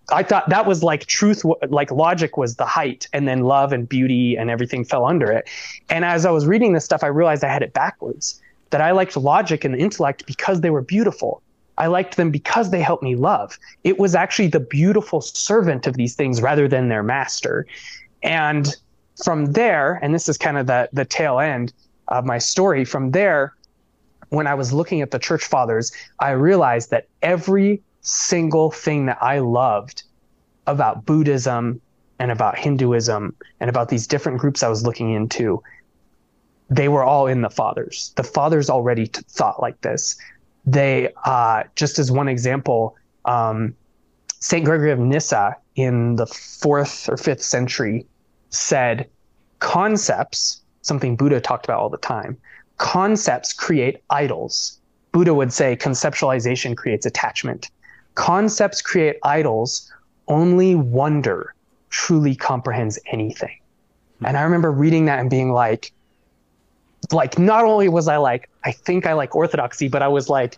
[SPEAKER 2] I thought that was like truth, like logic was the height, and then love and beauty and everything fell under it. And as I was reading this stuff, I realized I had it backwards. That I liked logic and the intellect because they were beautiful. I liked them because they helped me love. It was actually the beautiful servant of these things rather than their master. And from there, and this is kind of the, the tail end of my story, from there, when I was looking at the church fathers, I realized that every single thing that I loved about Buddhism and about Hinduism and about these different groups I was looking into, they were all in the fathers. The fathers already t- thought like this they uh, just as one example, um, Saint Gregory of Nyssa in the fourth or fifth century said concepts, something Buddha talked about all the time, concepts create idols. Buddha would say conceptualization creates attachment. Concepts create idols. Only wonder truly comprehends anything. And I remember reading that and being like, like not only was I like, I think I like orthodoxy, but I was like,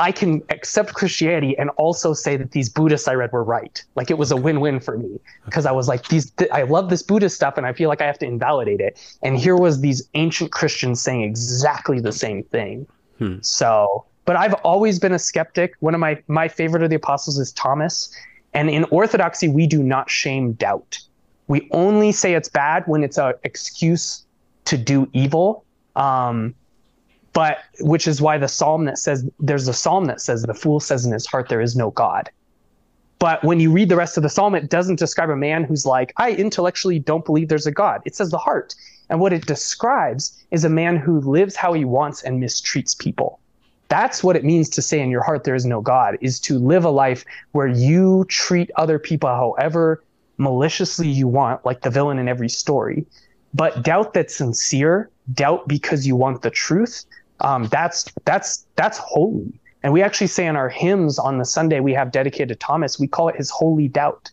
[SPEAKER 2] I can accept Christianity and also say that these Buddhists I read were right. Like it was a win-win for me because I was like, these th- I love this Buddhist stuff and I feel like I have to invalidate it. And here was these ancient Christians saying exactly the same thing. Hmm. So, but I've always been a skeptic. One of my my favorite of the apostles is Thomas, and in Orthodoxy we do not shame doubt. We only say it's bad when it's an excuse to do evil. Um, but which is why the psalm that says there's a psalm that says the fool says in his heart there is no God. But when you read the rest of the psalm, it doesn't describe a man who's like, I intellectually don't believe there's a God. It says the heart. And what it describes is a man who lives how he wants and mistreats people. That's what it means to say in your heart there is no God, is to live a life where you treat other people however maliciously you want, like the villain in every story. But doubt that's sincere, doubt because you want the truth, um, that's that's that's holy. And we actually say in our hymns on the Sunday we have dedicated to Thomas, we call it his holy doubt.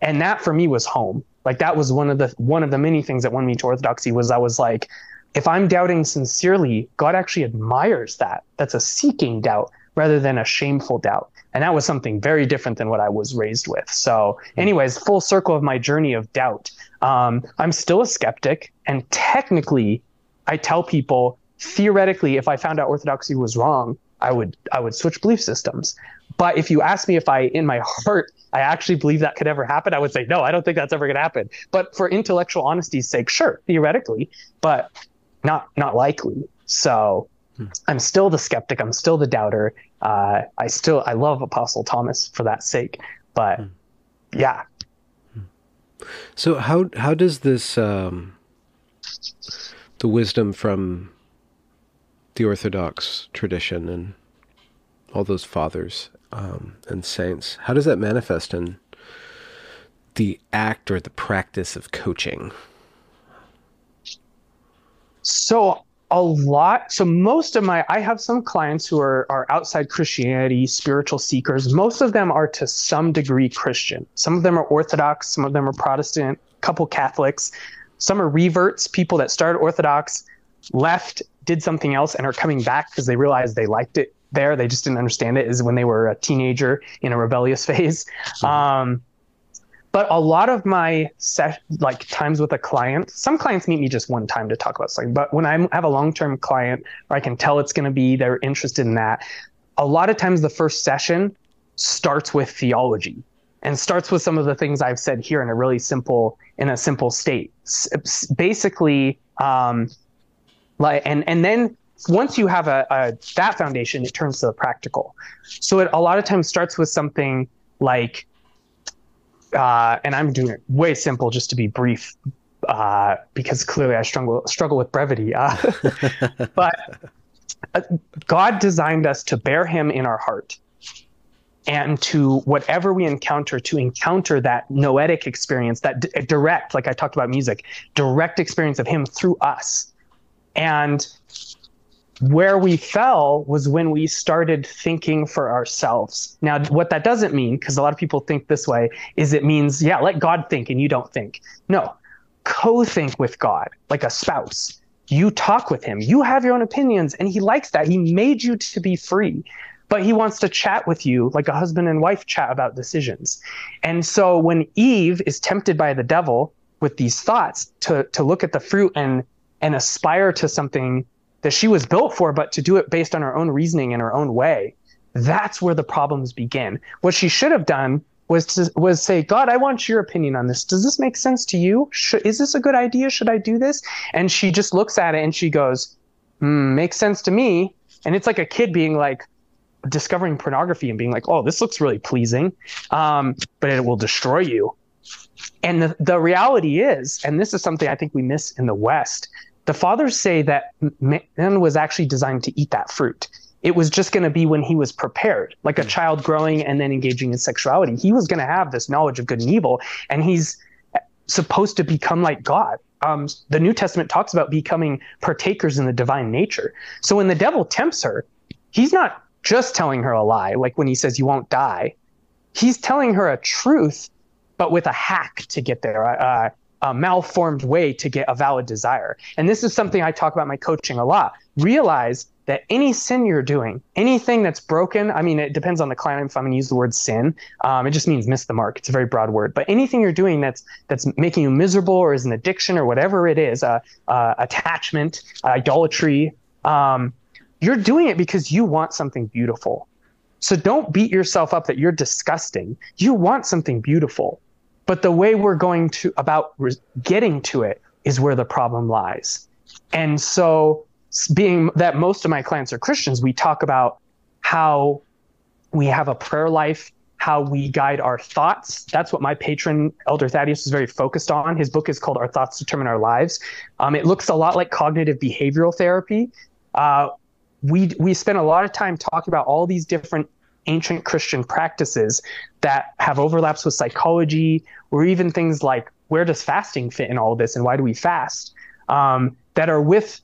[SPEAKER 2] And that for me was home. Like that was one of the one of the many things that won me to orthodoxy was I was like, if I'm doubting sincerely, God actually admires that. That's a seeking doubt rather than a shameful doubt. And that was something very different than what I was raised with. So, anyways, full circle of my journey of doubt. Um, I'm still a skeptic. And technically, I tell people theoretically, if I found out orthodoxy was wrong, I would I would switch belief systems. But if you ask me if I, in my heart, I actually believe that could ever happen, I would say no. I don't think that's ever going to happen. But for intellectual honesty's sake, sure, theoretically, but not not likely. So hmm. I'm still the skeptic. I'm still the doubter. Uh, I still I love Apostle Thomas for that sake. But hmm. yeah.
[SPEAKER 1] So how how does this um, the wisdom from the Orthodox tradition and all those fathers um, and saints how does that manifest in the act or the practice of coaching?
[SPEAKER 2] So a lot. So most of my i have some clients who are are outside christianity spiritual seekers. Most of them are to some degree christian. Some of them are orthodox some of them are protestant a couple catholics. Some are reverts people that started orthodox left did something else and are coming back because they realized they liked it there. They just didn't understand it is when they were a teenager in a rebellious phase. Mm-hmm. um, but a lot of my set like times with a client some clients meet me just one time to talk about something but when i have a long-term client or i can tell it's going to be they're interested in that a lot of times the first session starts with theology and starts with some of the things i've said here in a really simple in a simple state. Basically um, like and and then once you have a, a that foundation it turns to the practical. So it a lot of times starts with something like uh, and I'm doing it way simple just to be brief, uh, because clearly I struggle struggle with brevity. Uh, but uh, God designed us to bear Him in our heart, and to whatever we encounter, to encounter that noetic experience, that d- direct, like I talked about music, direct experience of Him through us, and where we fell was when we started thinking for ourselves. Now, what that doesn't mean, because a lot of people think this way, is it means, yeah, let God think and you don't think. No, co think with God like a spouse. You talk with him, you have your own opinions, and he likes that. He made you to be free, but he wants to chat with you like a husband and wife chat about decisions. And so when Eve is tempted by the devil with these thoughts to, to look at the fruit and, and aspire to something that she was built for, but to do it based on her own reasoning in her own way, that's where the problems begin. What she should have done was to was say, God, I want your opinion on this. Does this make sense to you? Should, is this a good idea? Should I do this? And she just looks at it and she goes, mm, makes sense to me. And it's like a kid being like, discovering pornography and being like, oh, this looks really pleasing, um, but it will destroy you. And the, the reality is, and this is something I think we miss in the West, the fathers say that man was actually designed to eat that fruit. It was just going to be when he was prepared, like a hmm. child growing and then engaging in sexuality. He was going to have this knowledge of good and evil, and he's supposed to become like God. Um, the New Testament talks about becoming partakers in the divine nature. So when the devil tempts her, he's not just telling her a lie, like when he says you won't die. He's telling her a truth, but with a hack to get there. Uh, a malformed way to get a valid desire. And this is something I talk about my coaching a lot. Realize that any sin you're doing, anything that's broken, I mean, it depends on the client if I'm going to use the word sin. Um, it just means miss the mark. It's a very broad word. But anything you're doing that's that's making you miserable or is an addiction or whatever it is, uh, uh, attachment, uh, idolatry, um, you're doing it because you want something beautiful. So don't beat yourself up that you're disgusting. You want something beautiful. But the way we're going to about re- getting to it is where the problem lies. And so, being that most of my clients are Christians, we talk about how we have a prayer life, how we guide our thoughts. That's what my patron, Elder Thaddeus, is very focused on. His book is called Our Thoughts Determine Our Lives. Um, it looks a lot like cognitive behavioral therapy. Uh, we we spend a lot of time talking about all these different ancient Christian practices that have overlaps with psychology, or even things like where does fasting fit in all of this and why do we fast? Um, that are with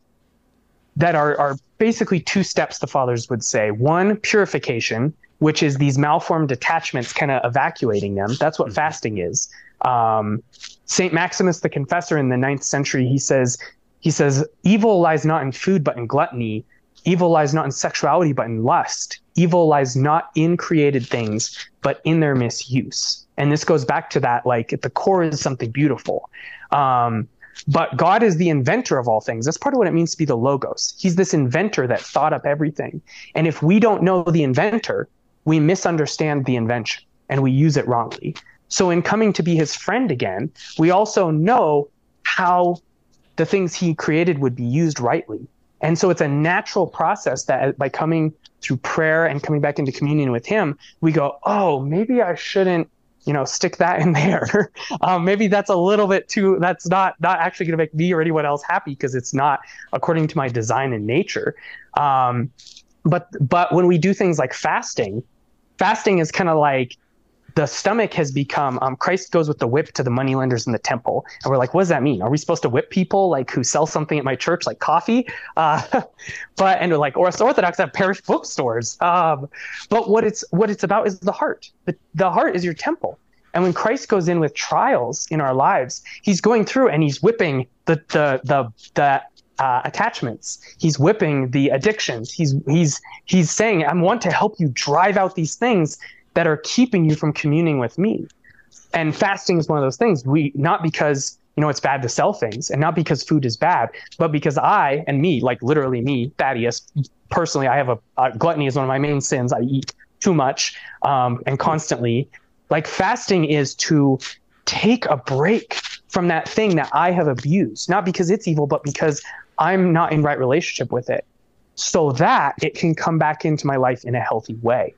[SPEAKER 2] that are are basically two steps the fathers would say. One, purification, which is these malformed attachments kind of evacuating them. That's what mm-hmm. fasting is. Um, Saint Maximus the Confessor in the ninth century, he says, he says, evil lies not in food but in gluttony. Evil lies not in sexuality but in lust evil lies not in created things, but in their misuse. And this goes back to that, like at the core is something beautiful. Um, but God is the inventor of all things. That's part of what it means to be the logos. He's this inventor that thought up everything. And if we don't know the inventor, we misunderstand the invention and we use it wrongly. So in coming to be his friend again, we also know how the things he created would be used rightly And so it's a natural process that by coming through prayer and coming back into communion with Him, we go, oh, maybe I shouldn't you know stick that in there. Um, maybe that's a little bit too that's not not actually going to make me or anyone else happy because it's not according to my design and nature. Um, but but when we do things like fasting fasting is kind of like the stomach has become um, christ goes with the whip to the moneylenders in the temple. And we're like what does that mean? Are we supposed to whip people like who sell something at my church like coffee? Uh, but and like or orthodox have parish bookstores. Um, but what it's what it's about is the heart. The, the heart is your temple. And when christ goes in with trials in our lives he's going through and he's whipping the the the, the uh, attachments. He's whipping the addictions. He's he's he's saying, "I want to help you drive out these things that are keeping you from communing with me. And fasting is one of those things. We not because you know it's bad to sell things, and not because food is bad, but because I and me, like literally me, Thaddeus, personally, I have a, a gluttony is one of my main sins. I eat too much um, and constantly. Like fasting is to take a break from that thing that I have abused, not because it's evil, but because I'm not in right relationship with it, so that it can come back into my life in a healthy way.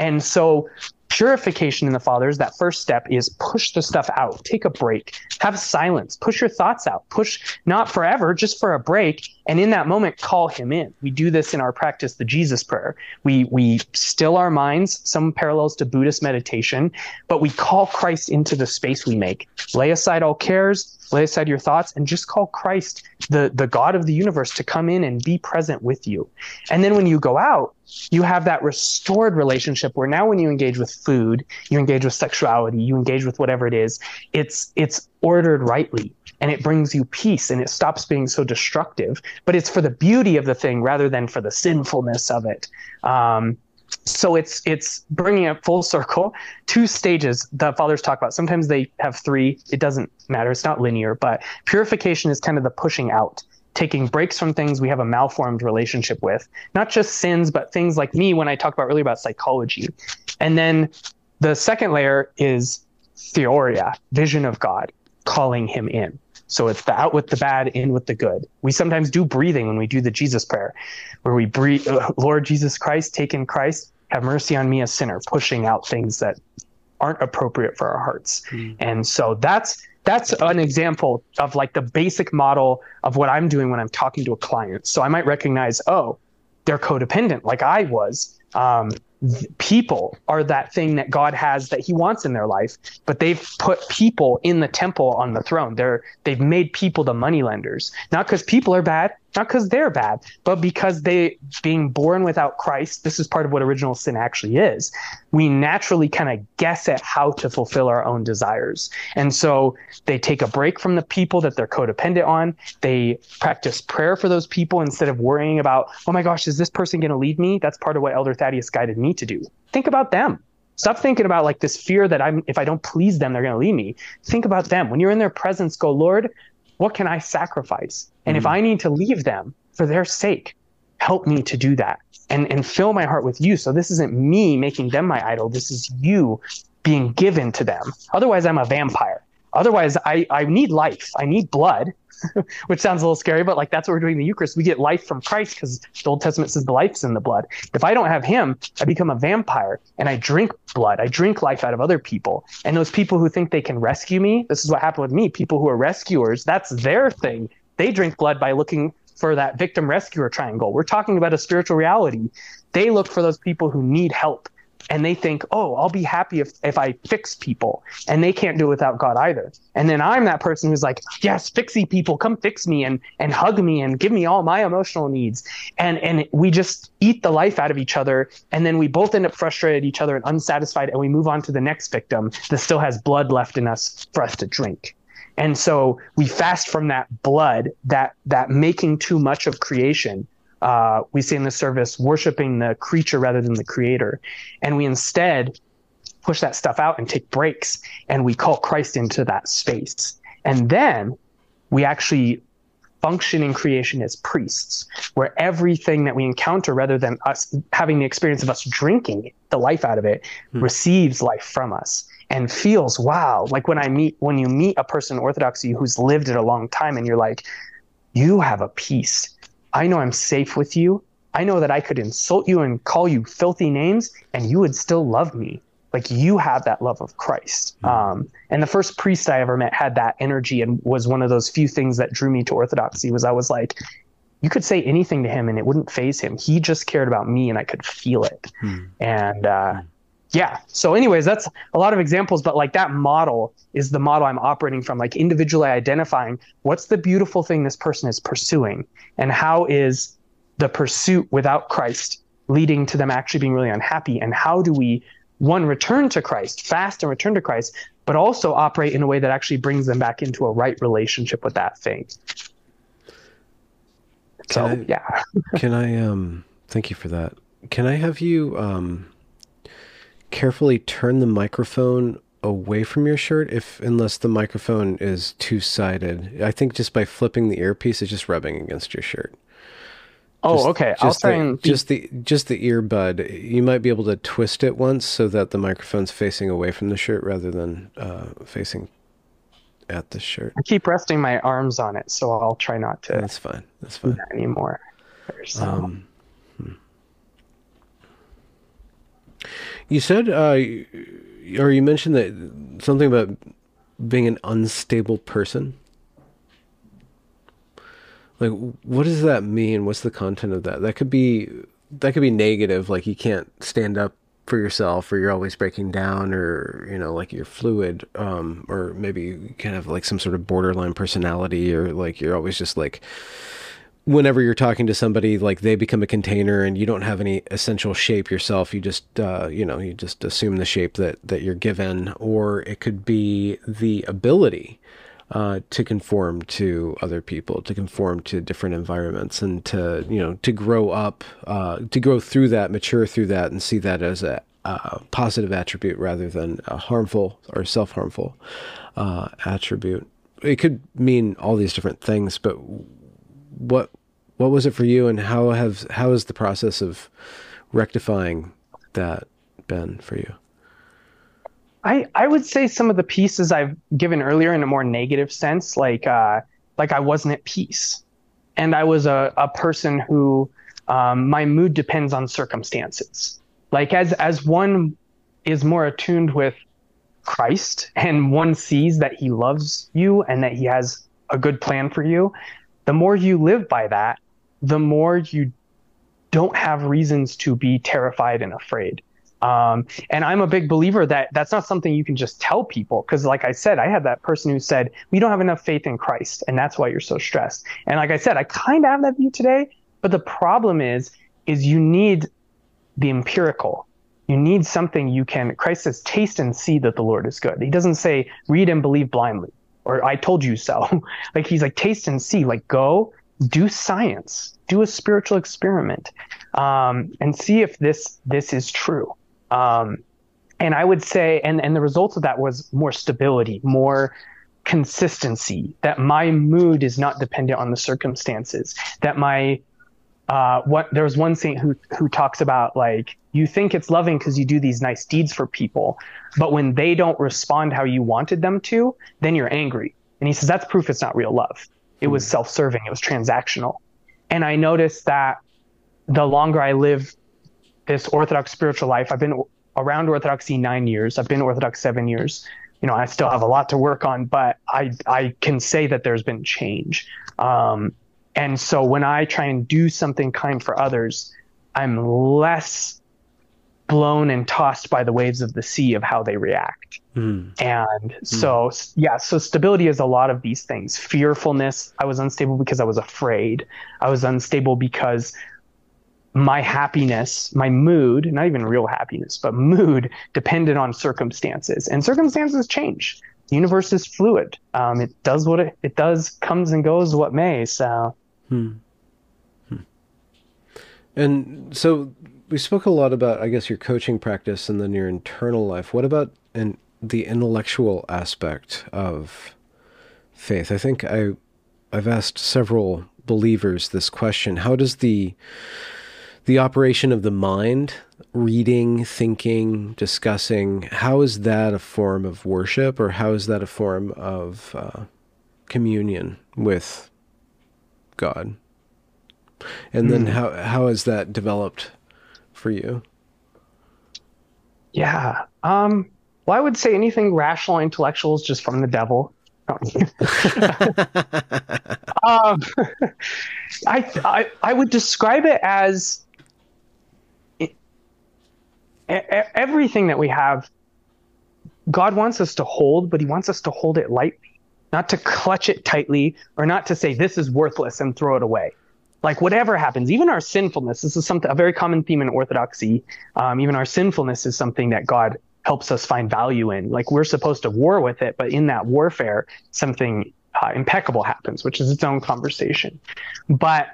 [SPEAKER 2] And so purification in the fathers that first step is push the stuff out take a break have silence push your thoughts out push not forever just for a break and in that moment call him in. We do this in our practice the jesus prayer. We we still our minds some parallels to buddhist meditation but we call christ into the space we make. Lay aside all cares lay aside your thoughts and just call christ the the god of the universe to come in and be present with you. And then when you go out you have that restored relationship where now when you engage with food you engage with sexuality you engage with whatever it is it's it's ordered rightly and it brings you peace and it stops being so destructive but it's for the beauty of the thing rather than for the sinfulness of it. Um, so it's it's bringing it full circle. Two stages the fathers talk about. Sometimes they have three. It doesn't matter. It's not linear but purification is kind of the pushing out taking breaks from things we have a malformed relationship with not just sins but things like me when i talk about really about psychology. And then the second layer is theoria vision of god calling him in so it's the out with the bad, in with the good. We sometimes do breathing when we do the Jesus prayer, where we breathe, uh, Lord Jesus Christ, take in Christ, have mercy on me, a sinner, pushing out things that aren't appropriate for our hearts. Mm. And so that's that's an example of like the basic model of what I'm doing when I'm talking to a client. So I might recognize, oh, they're codependent, like I was. Um, people are that thing that God has that he wants in their life, but they've put people in the temple on the throne. They're they've made people the money lenders. Not because people are bad, not because they're bad, but because they being born without Christ, this is part of what original sin actually is. We naturally kind of guess at how to fulfill our own desires. And so they take a break from the people that they're codependent on. They practice prayer for those people instead of worrying about, oh my gosh, is this person going to leave me? That's part of what Elder Thaddeus guided me to do. Think about them. Stop thinking about like this fear that I'm if I don't please them, they're going to leave me. Think about them. When you're in their presence, go, Lord, what can I sacrifice? And mm if I need to leave them for their sake, help me to do that and, and fill my heart with you. So this isn't me making them my idol. This is you being given to them. Otherwise, I'm a vampire. Otherwise, I, I need life. I need blood, which sounds a little scary, but like that's what we're doing in the Eucharist. We get life from Christ because the Old Testament says the life's in the blood. If I don't have him, I become a vampire and I drink blood. I drink life out of other people. And those people who think they can rescue me, this is what happened with me. People who are rescuers, that's their thing. They drink blood by looking for that victim rescuer triangle. We're talking about a spiritual reality. They look for those people who need help and they think, oh, I'll be happy if, if I fix people. And they can't do it without God either. And then I'm that person who's like, yes, fixy people, come fix me and, and hug me and give me all my emotional needs. And, and we just eat the life out of each other. And then we both end up frustrated at each other and unsatisfied. And we move on to the next victim that still has blood left in us for us to drink. And so we fast from that blood, that, that making too much of creation uh, we say in the service, worshiping the creature rather than the creator. And we instead push that stuff out and take breaks and we call Christ into that space. And then we actually function in creation as priests, where everything that we encounter, rather than us having the experience of us drinking the life out of it, hmm. receives life from us and feels wow. Like when I meet, when you meet a person in Orthodoxy who's lived it a long time and you're like, you have a peace I know I'm safe with you. I know that I could insult you and call you filthy names and you would still love me. Like you have that love of Christ. Mm. Um, and the first priest I ever met had that energy and was one of those few things that drew me to Orthodoxy was I was like, you could say anything to him and it wouldn't phase him. He just cared about me and I could feel it. Hmm. And uh, hmm. Yeah. So, anyways, that's a lot of examples, but like that model is the model I'm operating from, like individually identifying what's the beautiful thing this person is pursuing and how is the pursuit without Christ leading to them actually being really unhappy. And how do we, one, return to Christ, fast and return to Christ, but also operate in a way that actually brings them back into a right relationship with that thing. So I, yeah.
[SPEAKER 1] can I um thank you for that. Can I have you um carefully turn the microphone away from your shirt if unless the microphone is two-sided. I think just by flipping the earpiece it's just rubbing against your shirt.
[SPEAKER 2] Oh, just, okay.
[SPEAKER 1] Just I'll try the, and just the just the earbud. You might be able to twist it once so that the microphone's facing away from the shirt rather than uh, facing at the shirt.
[SPEAKER 2] I keep resting my arms on it, so I'll try not to.
[SPEAKER 1] That's fine. That's fine.
[SPEAKER 2] That anymore. Um, hmm.
[SPEAKER 1] You said, uh, or you mentioned that something about being an unstable person. Like, what does that mean? What's the content of that? That could be that could be negative. Like you can't stand up for yourself or you're always breaking down or you know like you're fluid um, or maybe you kind of like some sort of borderline personality or like you're always just like whenever you're talking to somebody like they become a container and you don't have any essential shape yourself you just uh, you know you just assume the shape that that you're given or it could be the ability uh, to conform to other people, to conform to different environments, and to you know to grow up, uh, to grow through that, mature through that, and see that as a, a positive attribute rather than a harmful or self harmful uh, attribute. It could mean all these different things, but what what was it for you, and how have how has the process of rectifying that been for you?
[SPEAKER 2] I, I would say some of the pieces I've given earlier in a more negative sense, like uh, like I wasn't at peace, and I was a, a person who um, my mood depends on circumstances. Like as as one is more attuned with Christ and one sees that He loves you and that He has a good plan for you, the more you live by that, the more you don't have reasons to be terrified and afraid. Um, and I'm a big believer that that's not something you can just tell people. Cause like I said, I had that person who said, we don't have enough faith in Christ. And that's why you're so stressed. And like I said, I kind of have that view today, but the problem is, is you need the empirical. You need something you can, Christ says, taste and see that the Lord is good. He doesn't say read and believe blindly or I told you so. like he's like taste and see, like go do science, do a spiritual experiment, um, and see if this, this is true. Um, and I would say, and, and the results of that was more stability, more consistency, that my mood is not dependent on the circumstances, that my, uh, what there was one saint who, who talks about like, you think it's loving because you do these nice deeds for people, but when they don't respond how you wanted them to, then you're angry. And he says, that's proof it's not real love. It was hmm. self-serving. It was transactional. And I noticed that the longer I live this Orthodox spiritual life. I've been around Orthodoxy nine years. I've been Orthodox seven years. You know, I still have a lot to work on, but I I can say that there's been change. Um, and so when I try and do something kind for others, I'm less blown and tossed by the waves of the sea of how they react. Mm. And mm. so, yeah, so stability is a lot of these things. Fearfulness. I was unstable because I was afraid. I was unstable because my happiness, my mood, not even real happiness, but mood depended on circumstances. And circumstances change. The universe is fluid. Um, it does what it, it does, comes and goes what may. So. Hmm.
[SPEAKER 1] Hmm. And so we spoke a lot about, I guess, your coaching practice and then your internal life. What about in the intellectual aspect of faith? I think I, I've asked several believers this question. How does the the operation of the mind, reading, thinking, discussing, how is that a form of worship or how is that a form of uh, communion with God? And mm. then how how has that developed for you?
[SPEAKER 2] Yeah. Um, well, I would say anything rational, intellectual is just from the devil. um, I, I I would describe it as it, everything that we have. God wants us to hold, but He wants us to hold it lightly, not to clutch it tightly, or not to say this is worthless and throw it away like whatever happens, even our sinfulness, this is something a very common theme in orthodoxy. Um, even our sinfulness is something that God helps us find value in. Like we're supposed to war with it, but in that warfare, something uh, impeccable happens, which is its own conversation. But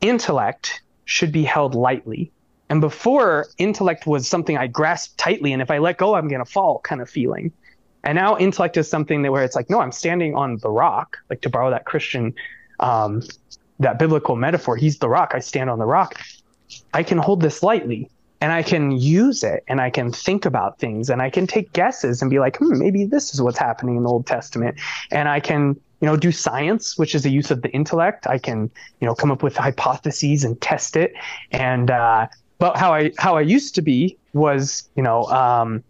[SPEAKER 2] intellect should be held lightly. And before, intellect was something I grasped tightly, and if I let go, I'm going to fall kind of feeling. And now intellect is something that where it's like, no, I'm standing on the rock, like to borrow that Christian um, that biblical metaphor, he's the rock, I stand on the rock. I can hold this lightly and I can use it and I can think about things and I can take guesses and be like, hmm, maybe this is what's happening in the Old Testament. And I can, you know, do science, which is a use of the intellect. I can, you know, come up with hypotheses and test it. And, uh, but how I, how I used to be was, you know, um,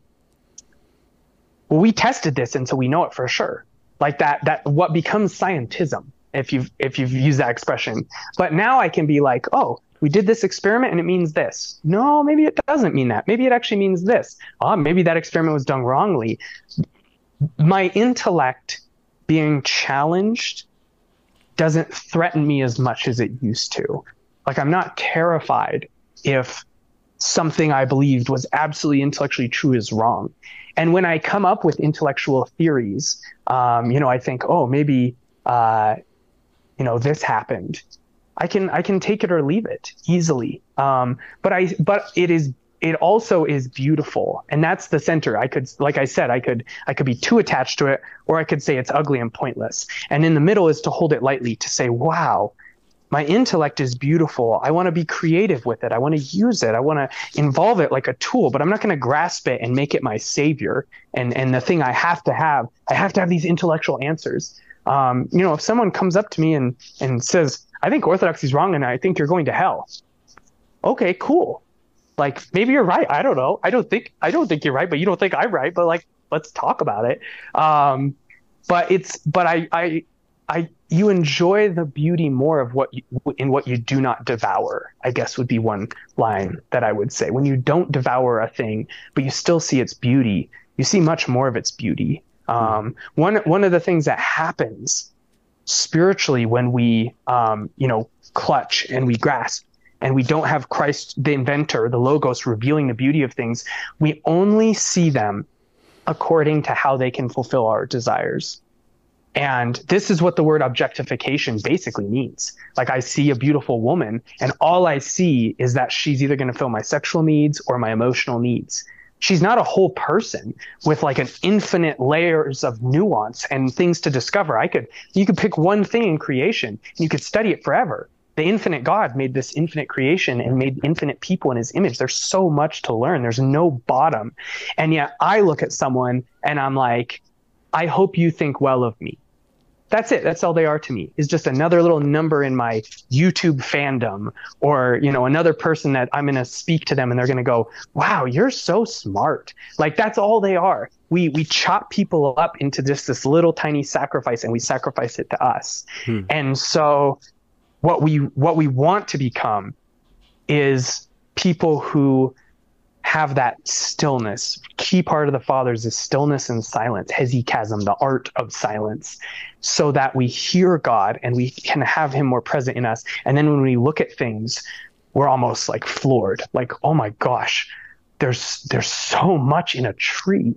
[SPEAKER 2] well, we tested this and so we know it for sure. Like that, that what becomes scientism if you've if you've used that expression. But now I can be like, oh, we did this experiment and it means this. No, maybe it doesn't mean that. Maybe it actually means this. Oh, maybe that experiment was done wrongly. My intellect being challenged doesn't threaten me as much as it used to. Like I'm not terrified if something I believed was absolutely intellectually true is wrong. And when I come up with intellectual theories, um, you know, I think, oh, maybe uh, you know this happened. I can i can take it or leave it easily. Um, but i but it is it also is beautiful. And that's the center. I could like i said i could i could be too attached to it or i could say it's ugly and pointless. And in the middle is to hold it lightly to say wow my intellect is beautiful. I want to be creative with it. I want to use it. I want to involve it like a tool but i'm not going to grasp it and make it my savior. And and the thing i have to have i have to have these intellectual answers um, you know, if someone comes up to me and and says, "I think orthodoxy is wrong, and I think you're going to hell," okay, cool. Like maybe you're right. I don't know. I don't think I don't think you're right, but you don't think I'm right. But like, let's talk about it. Um, but it's but I I I you enjoy the beauty more of what you, in what you do not devour. I guess would be one line that I would say. When you don't devour a thing, but you still see its beauty, you see much more of its beauty. Um, one one of the things that happens spiritually when we um, you know clutch and we grasp and we don't have Christ, the inventor, the logos, revealing the beauty of things, we only see them according to how they can fulfill our desires. And this is what the word objectification basically means. Like I see a beautiful woman and all I see is that she's either going to fill my sexual needs or my emotional needs she's not a whole person with like an infinite layers of nuance and things to discover. I could you could pick one thing in creation and you could study it forever. The infinite God made this infinite creation and made infinite people in his image. There's so much to learn. There's no bottom. And yet I look at someone and I'm like, I hope you think well of me that's it. That's all they are to me is just another little number in my youtube fandom or you know another person that i'm going to speak to them and they're going to go wow you're so smart. Like that's all they are. We we chop people up into just this little tiny sacrifice and we sacrifice it to us. Hmm. and so what we what we want to become is people who have that stillness. Key part of the Fathers is stillness and silence, hesychasm, the art of silence, so that we hear God and we can have Him more present in us. And then when we look at things, we're almost like floored, like, oh my gosh, there's there's so much in a tree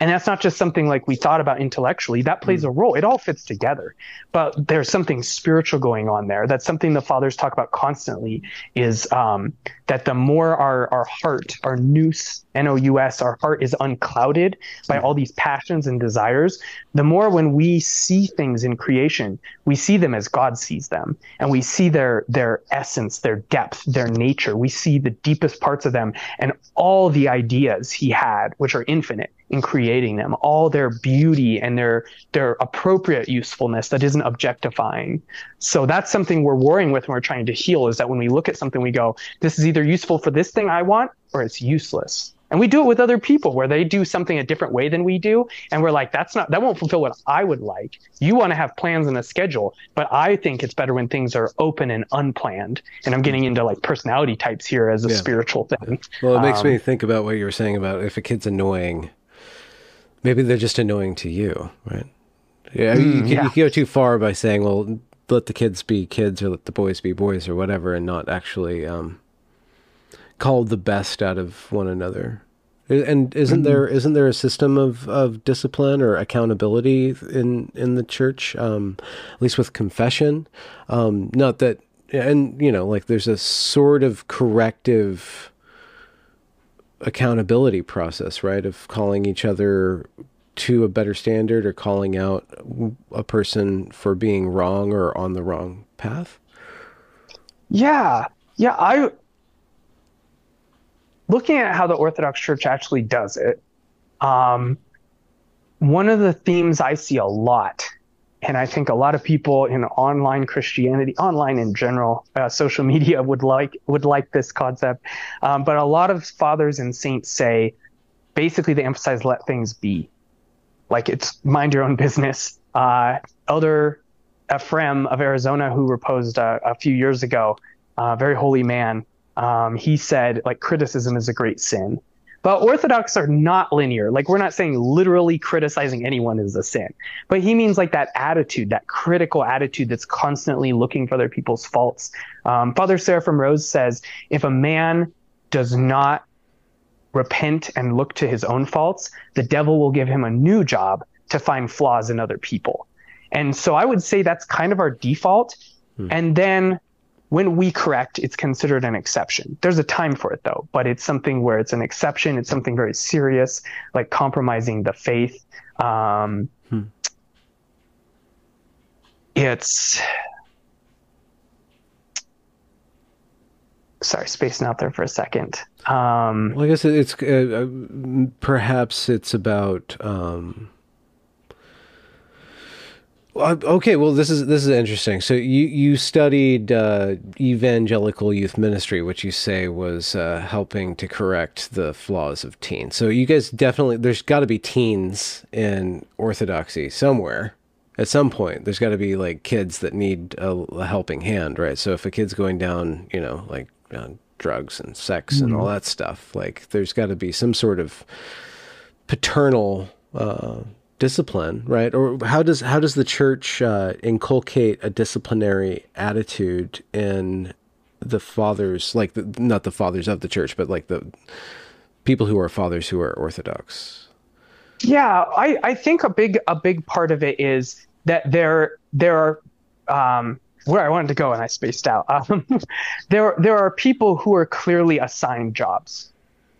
[SPEAKER 2] and that's not just something like we thought about intellectually. That plays mm. a role. It all fits together. But there's something spiritual going on there. That's something the fathers talk about constantly is um, that the more our, our heart our nous N-O-U-S, our heart is unclouded by all these passions and desires, the more when we see things in creation, we see them as God sees them. And we see their their essence, their depth, their nature. We see the deepest parts of them and all the ideas he had, which are infinite in creating them, all their beauty and their their appropriate usefulness that isn't objectifying. So that's something we're worrying with when we're trying to heal is that when we look at something, we go, this is either useful for this thing I want or it's useless. And we do it with other people where they do something a different way than we do. And we're like, that's not, that won't fulfill what I would like. You want to have plans and a schedule. But I think it's better when things are open and unplanned. And I'm getting into like personality types here as a yeah. spiritual thing.
[SPEAKER 1] Well, it makes um, me think about what you were saying about if a kid's annoying, maybe they're just annoying to you, right? Yeah. Mm, you, yeah. you go too far by saying, well, let the kids be kids or let the boys be boys or whatever and not actually, um, called the best out of one another. And isn't mm-hmm. there isn't there a system of, of discipline or accountability in in the church, um, at least with confession? Um, not that, and you know, like there's a sort of corrective accountability process, right? Of calling each other to a better standard or calling out a person for being wrong or on the wrong path.
[SPEAKER 2] Yeah, yeah, I looking at how the Orthodox Church actually does it, um, one of the themes I see a lot, and I think a lot of people in online Christianity, online in general, uh, social media would like would like this concept, um, but a lot of fathers and saints say, basically, they emphasize let things be, like it's mind your own business. Uh, Elder Ephraim of Arizona, who reposed uh, a few years ago, a very holy man, um, he said like criticism is a great sin. But Orthodox are not linear. Like we're not saying literally criticizing anyone is a sin, but he means like that attitude, that critical attitude that's constantly looking for other people's faults. Um, Father Seraphim Rose says if a man does not repent and look to his own faults, the devil will give him a new job to find flaws in other people. And so I would say that's kind of our default. Hmm. And then when we correct, it's considered an exception. There's a time for it though, but it's something where it's an exception. It's something very serious, like compromising the faith. Um, hmm. It's sorry, spacing out there for a second. Um,
[SPEAKER 1] well, I guess it's uh, uh, perhaps it's about. Um okay, well, this is this is interesting. So you you studied uh, evangelical youth ministry, which you say was uh, helping to correct the flaws of teens. So you guys definitely there's got to be teens in orthodoxy somewhere. At some point, there's got to be like kids that need a, a, helping hand, right? So if a kid's going down, you know, like uh, drugs and sex mm-hmm. and all that stuff, like there's got to be some sort of paternal uh, discipline, right? Or how does how does the church uh, inculcate a disciplinary attitude in the fathers, like the, not the fathers of the church, but like the people who are fathers who are Orthodox?
[SPEAKER 2] Yeah, I, I think a big a big part of it is that there there are um, where I wanted to go and I spaced out. Um, there there are people who are clearly assigned jobs.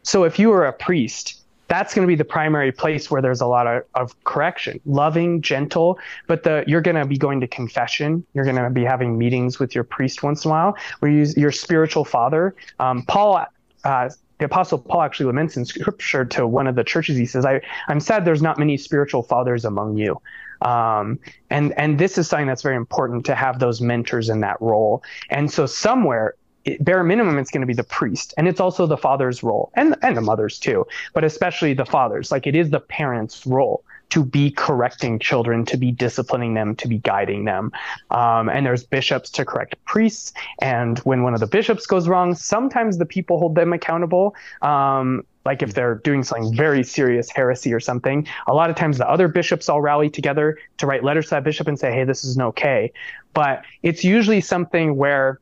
[SPEAKER 2] So if you are a priest, that's going to be the primary place where there's a lot of, of correction. Loving gentle but the you're going to be going to confession. You're going to be having meetings with your priest once in a while where you your spiritual father um, paul uh, the apostle paul actually laments in scripture to one of the churches. He says I, i'm sad there's not many spiritual fathers among you. Um, and and this is something that's very important to have those mentors in that role. And so somewhere bare minimum it's going to be the priest and it's also the father's role and and the mother's too but especially the father's like it is the parents role to be correcting children to be disciplining them to be guiding them. Um, and there's bishops to correct priests and when one of the bishops goes wrong sometimes the people hold them accountable. Um, like if they're doing something very serious heresy or something a lot of times the other bishops all rally together to write letters to that bishop and say hey this isn't okay. But it's usually something where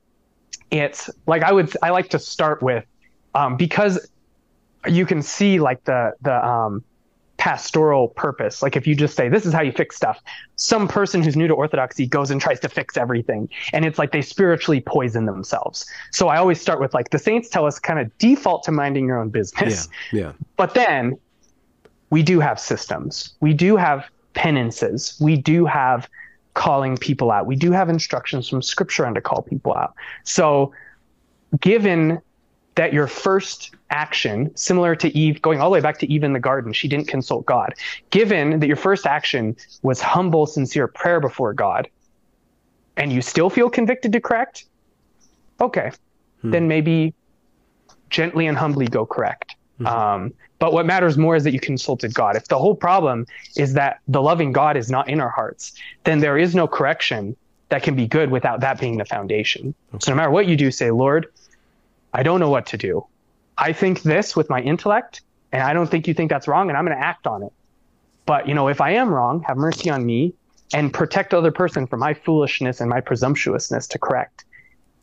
[SPEAKER 2] it's like I would I like to start with um, because you can see like the the um, pastoral purpose. Like if you just say, this is how you fix stuff, some person who's new to orthodoxy goes and tries to fix everything. And it's like they spiritually poison themselves. So I always start with like the saints tell us kind of default to minding your own business.
[SPEAKER 1] Yeah. yeah.
[SPEAKER 2] But then we do have systems. We do have penances. We do have calling people out. We do have instructions from scripture on to call people out. So given that your first action, similar to Eve, going all the way back to Eve in the garden, she didn't consult God. Given that your first action was humble, sincere prayer before God, and you still feel convicted to correct, okay, hmm. then maybe gently and humbly go correct. Mm-hmm. Um, but what matters more is that you consulted God. If the whole problem is that the loving God is not in our hearts, then there is no correction that can be good without that being the foundation. Okay. So no matter what you do, say, Lord, I don't know what to do. I think this with my intellect, and I don't think you think that's wrong, and I'm going to act on it. But you know, if I am wrong, have mercy on me and protect the other person from my foolishness and my presumptuousness to correct.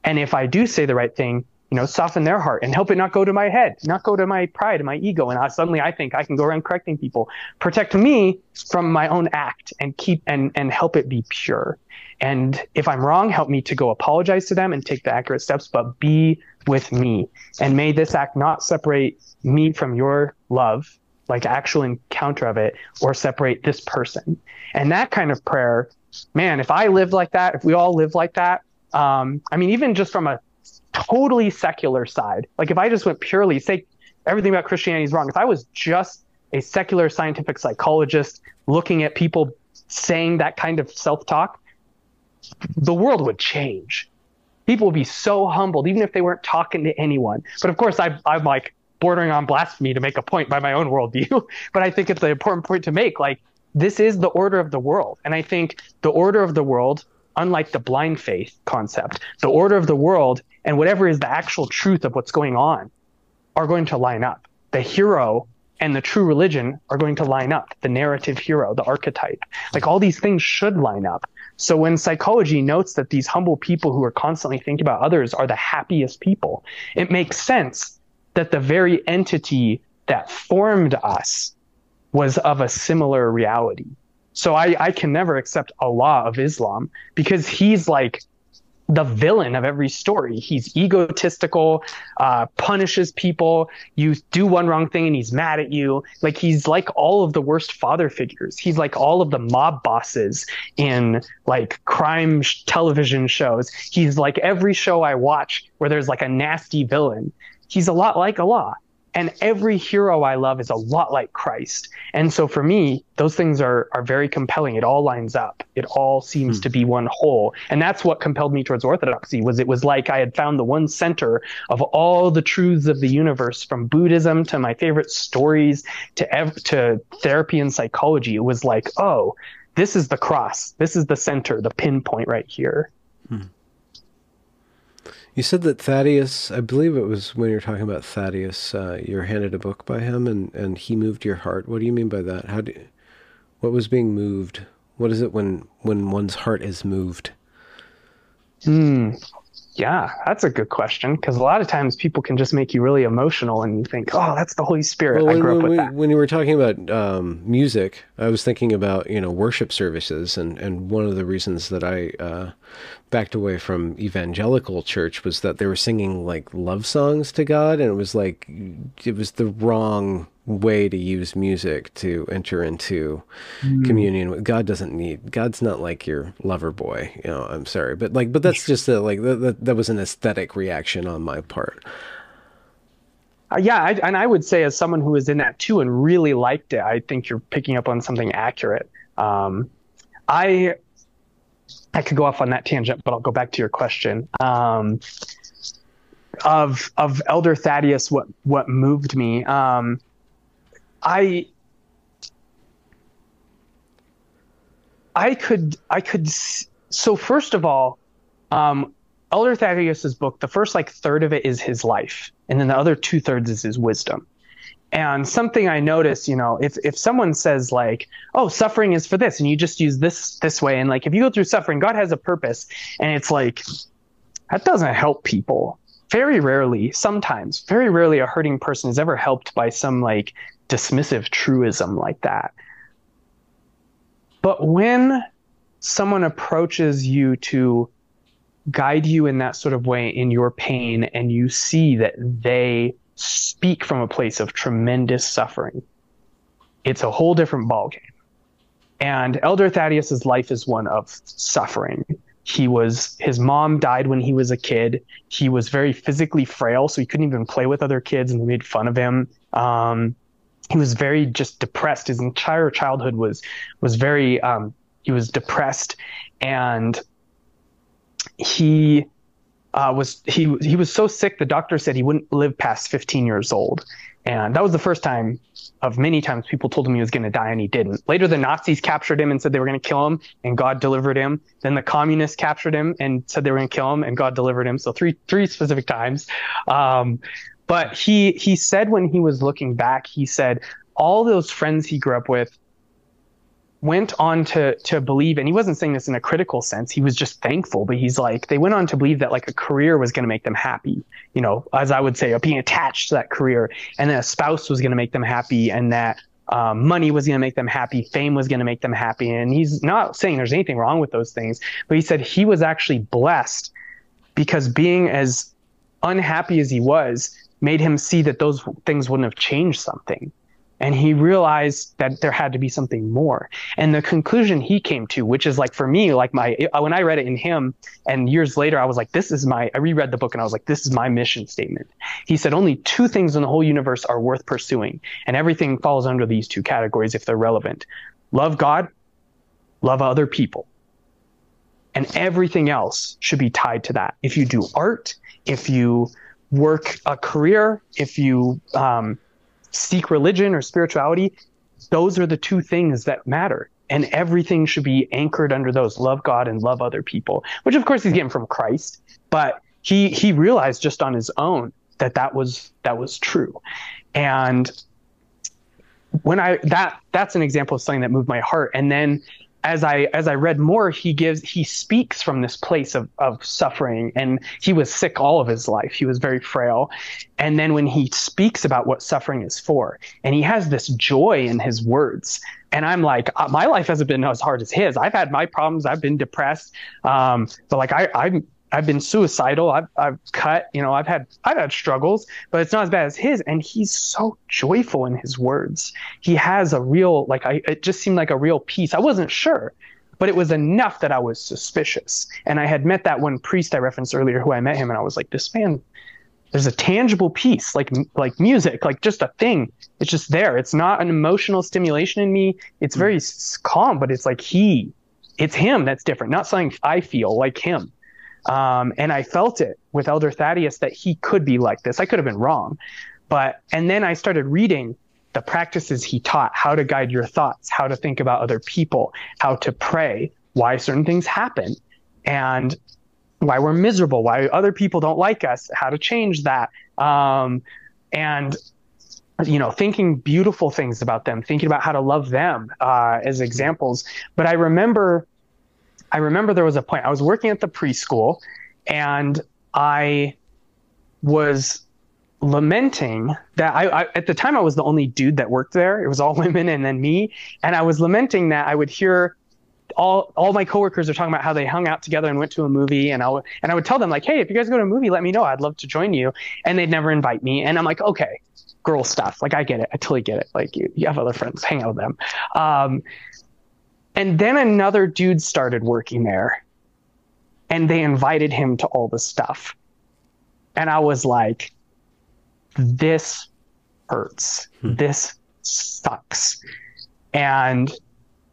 [SPEAKER 2] And if I do say the right thing, you know, soften their heart and help it not go to my head, not go to my pride and my ego. And I, suddenly I think I can go around correcting people. Protect me from my own act and keep and and help it be pure. And if I'm wrong, help me to go apologize to them and take the accurate steps, but be with me. And may this act not separate me from your love, like actual encounter of it, or separate this person. And that kind of prayer, man, if I lived like that, if we all live like that, um, I mean, even just from a totally secular side, like if I just went purely, say everything about Christianity is wrong, if I was just a secular scientific psychologist looking at people saying that kind of self talk, the world would change people would be so humbled, even if they weren't talking to anyone. But of course, I, I'm like bordering on blasphemy to make a point by my own worldview. but I think it's an important point to make. Like, this is the order of the world. And I think the order of the world, unlike the blind faith concept, the order of the world and whatever is the actual truth of what's going on are going to line up. The hero and the true religion are going to line up. The narrative hero, the archetype, like all these things should line up. So when psychology notes that these humble people who are constantly thinking about others are the happiest people, it makes sense that the very entity that formed us was of a similar reality. So I, I can never accept Allah of Islam because he's like the villain of every story. He's egotistical, uh, punishes people. You do one wrong thing and he's mad at you. Like he's like all of the worst father figures. He's like all of the mob bosses in like crime sh- television shows. He's like every show I watch where there's like a nasty villain. He's a lot like Allah. And every hero I love is a lot like Christ. And so for me, those things are, are very compelling. It all lines up. It all seems hmm. to be one whole. And that's what compelled me towards orthodoxy was it was like I had found the one center of all the truths of the universe from Buddhism to my favorite stories to, ev- to therapy and psychology. It was like, oh, this is the cross. This is the center, the pinpoint right here. Hmm.
[SPEAKER 1] You said that Thaddeus, I believe it was when you were talking about Thaddeus, uh, you were handed a book by him and, and he moved your heart. What do you mean by that? How do, what was being moved? What is it when, when one's heart is moved?
[SPEAKER 2] Hmm. Yeah, that's a good question because a lot of times people can just make you really emotional and you think, oh, that's the Holy Spirit. Well, I grew
[SPEAKER 1] when,
[SPEAKER 2] up with that.
[SPEAKER 1] When you were talking about um, music, I was thinking about, you know, worship services. And, and one of the reasons that I uh, backed away from evangelical church was that they were singing like love songs to God. And it was like, it was the wrong way to use music to enter into mm. communion. With God doesn't need God's not like your lover boy you know I'm sorry but like but that's just a, like that, that was an aesthetic reaction on my part.
[SPEAKER 2] Uh, yeah I, and I would say as someone who was in that too and really liked it I think you're picking up on something accurate. Um, I I could go off on that tangent but I'll go back to your question. Um, of of Elder Thaddeus what what moved me um, I I could I could so first of all, um, Elder Thaddeus's book, the first like third of it is his life, and then the other two thirds is his wisdom. And something I notice, you know, if if someone says like, "Oh, suffering is for this," and you just use this this way, and like if you go through suffering, God has a purpose, and it's like that doesn't help people. Very rarely, sometimes, very rarely, a hurting person is ever helped by some like dismissive truism like that. But when someone approaches you to guide you in that sort of way in your pain and you see that they speak from a place of tremendous suffering, it's a whole different ballgame. And Elder Thaddeus's life is one of suffering. He was his mom died when he was a kid. He was very physically frail, so he couldn't even play with other kids, and they made fun of him. Um, he was very just depressed. His entire childhood was was very um, he was depressed, and he uh, was he he was so sick the doctor said he wouldn't live past 15 years old and that was the first time of many times people told him he was going to die and he didn't. Later, the Nazis captured him and said they were going to kill him and God delivered him. Then the communists captured him and said they were going to kill him and God delivered him. So three, three specific times. Um, but he, he said when he was looking back, he said all those friends he grew up with went on to to believe and he wasn't saying this in a critical sense he was just thankful but he's like they went on to believe that like a career was going to make them happy you know as i would say being attached to that career and then a spouse was going to make them happy and that um, money was going to make them happy fame was going to make them happy and he's not saying there's anything wrong with those things but he said he was actually blessed because being as unhappy as he was made him see that those things wouldn't have changed something. And he realized that there had to be something more. And the conclusion he came to which is like for me like my when i read it in him and years later i was like this is my i reread the book and i was like this is my mission statement. He said only two things in the whole universe are worth pursuing. And everything falls under these two categories if they're relevant. Love god love other people. And everything else should be tied to that. If you do art if you work a career if you um, seek religion or spirituality, those are the two things that matter. And everything should be anchored under those love God and love other people, which of course he's getting from Christ, but he, he realized just on his own that that was, that was true. And when I, that, that's an example of something that moved my heart. And then as I as I read more, he gives he speaks from this place of of suffering, and he was sick all of his life. He was very frail, and then when he speaks about what suffering is for, and he has this joy in his words, and I'm like, uh, my life hasn't been as hard as his. I've had my problems. I've been depressed, um, but like I I'm I've been suicidal. I've I've cut. You know, I've had I've had struggles, but it's not as bad as his. And he's so joyful in his words. He has a real like I. It just seemed like a real peace. I wasn't sure, but it was enough that I was suspicious. And I had met that one priest I referenced earlier, who I met him, and I was like, this man. There's a tangible peace, like like music, like just a thing. It's just there. It's not an emotional stimulation in me. It's very mm. calm, but it's like he, it's him that's different. Not something I feel like him um, and I felt it with Elder Thaddeus that he could be like this. I could have been wrong. But, and then I started reading the practices he taught, how to guide your thoughts, how to think about other people, how to pray, why certain things happen, and why we're miserable, why other people don't like us, how to change that. Um, and you know, thinking beautiful things about them, thinking about how to love them uh, as examples. But I remember I remember there was a point I was working at the preschool and I was lamenting that I, I, at the time I was the only dude that worked there. It was all women and then me, and I was lamenting that I would hear all all my coworkers are talking about how they hung out together and went to a movie, and I would and I would tell them like, hey, if you guys go to a movie, let me know. I'd love to join you, and they'd never invite me, and I'm like, okay, girl stuff. Like I get it, I totally get it. Like you, you have other friends, hang out with them. Um, and then another dude started working there and they invited him to all the stuff. And I was like, this hurts. Hmm. This sucks. And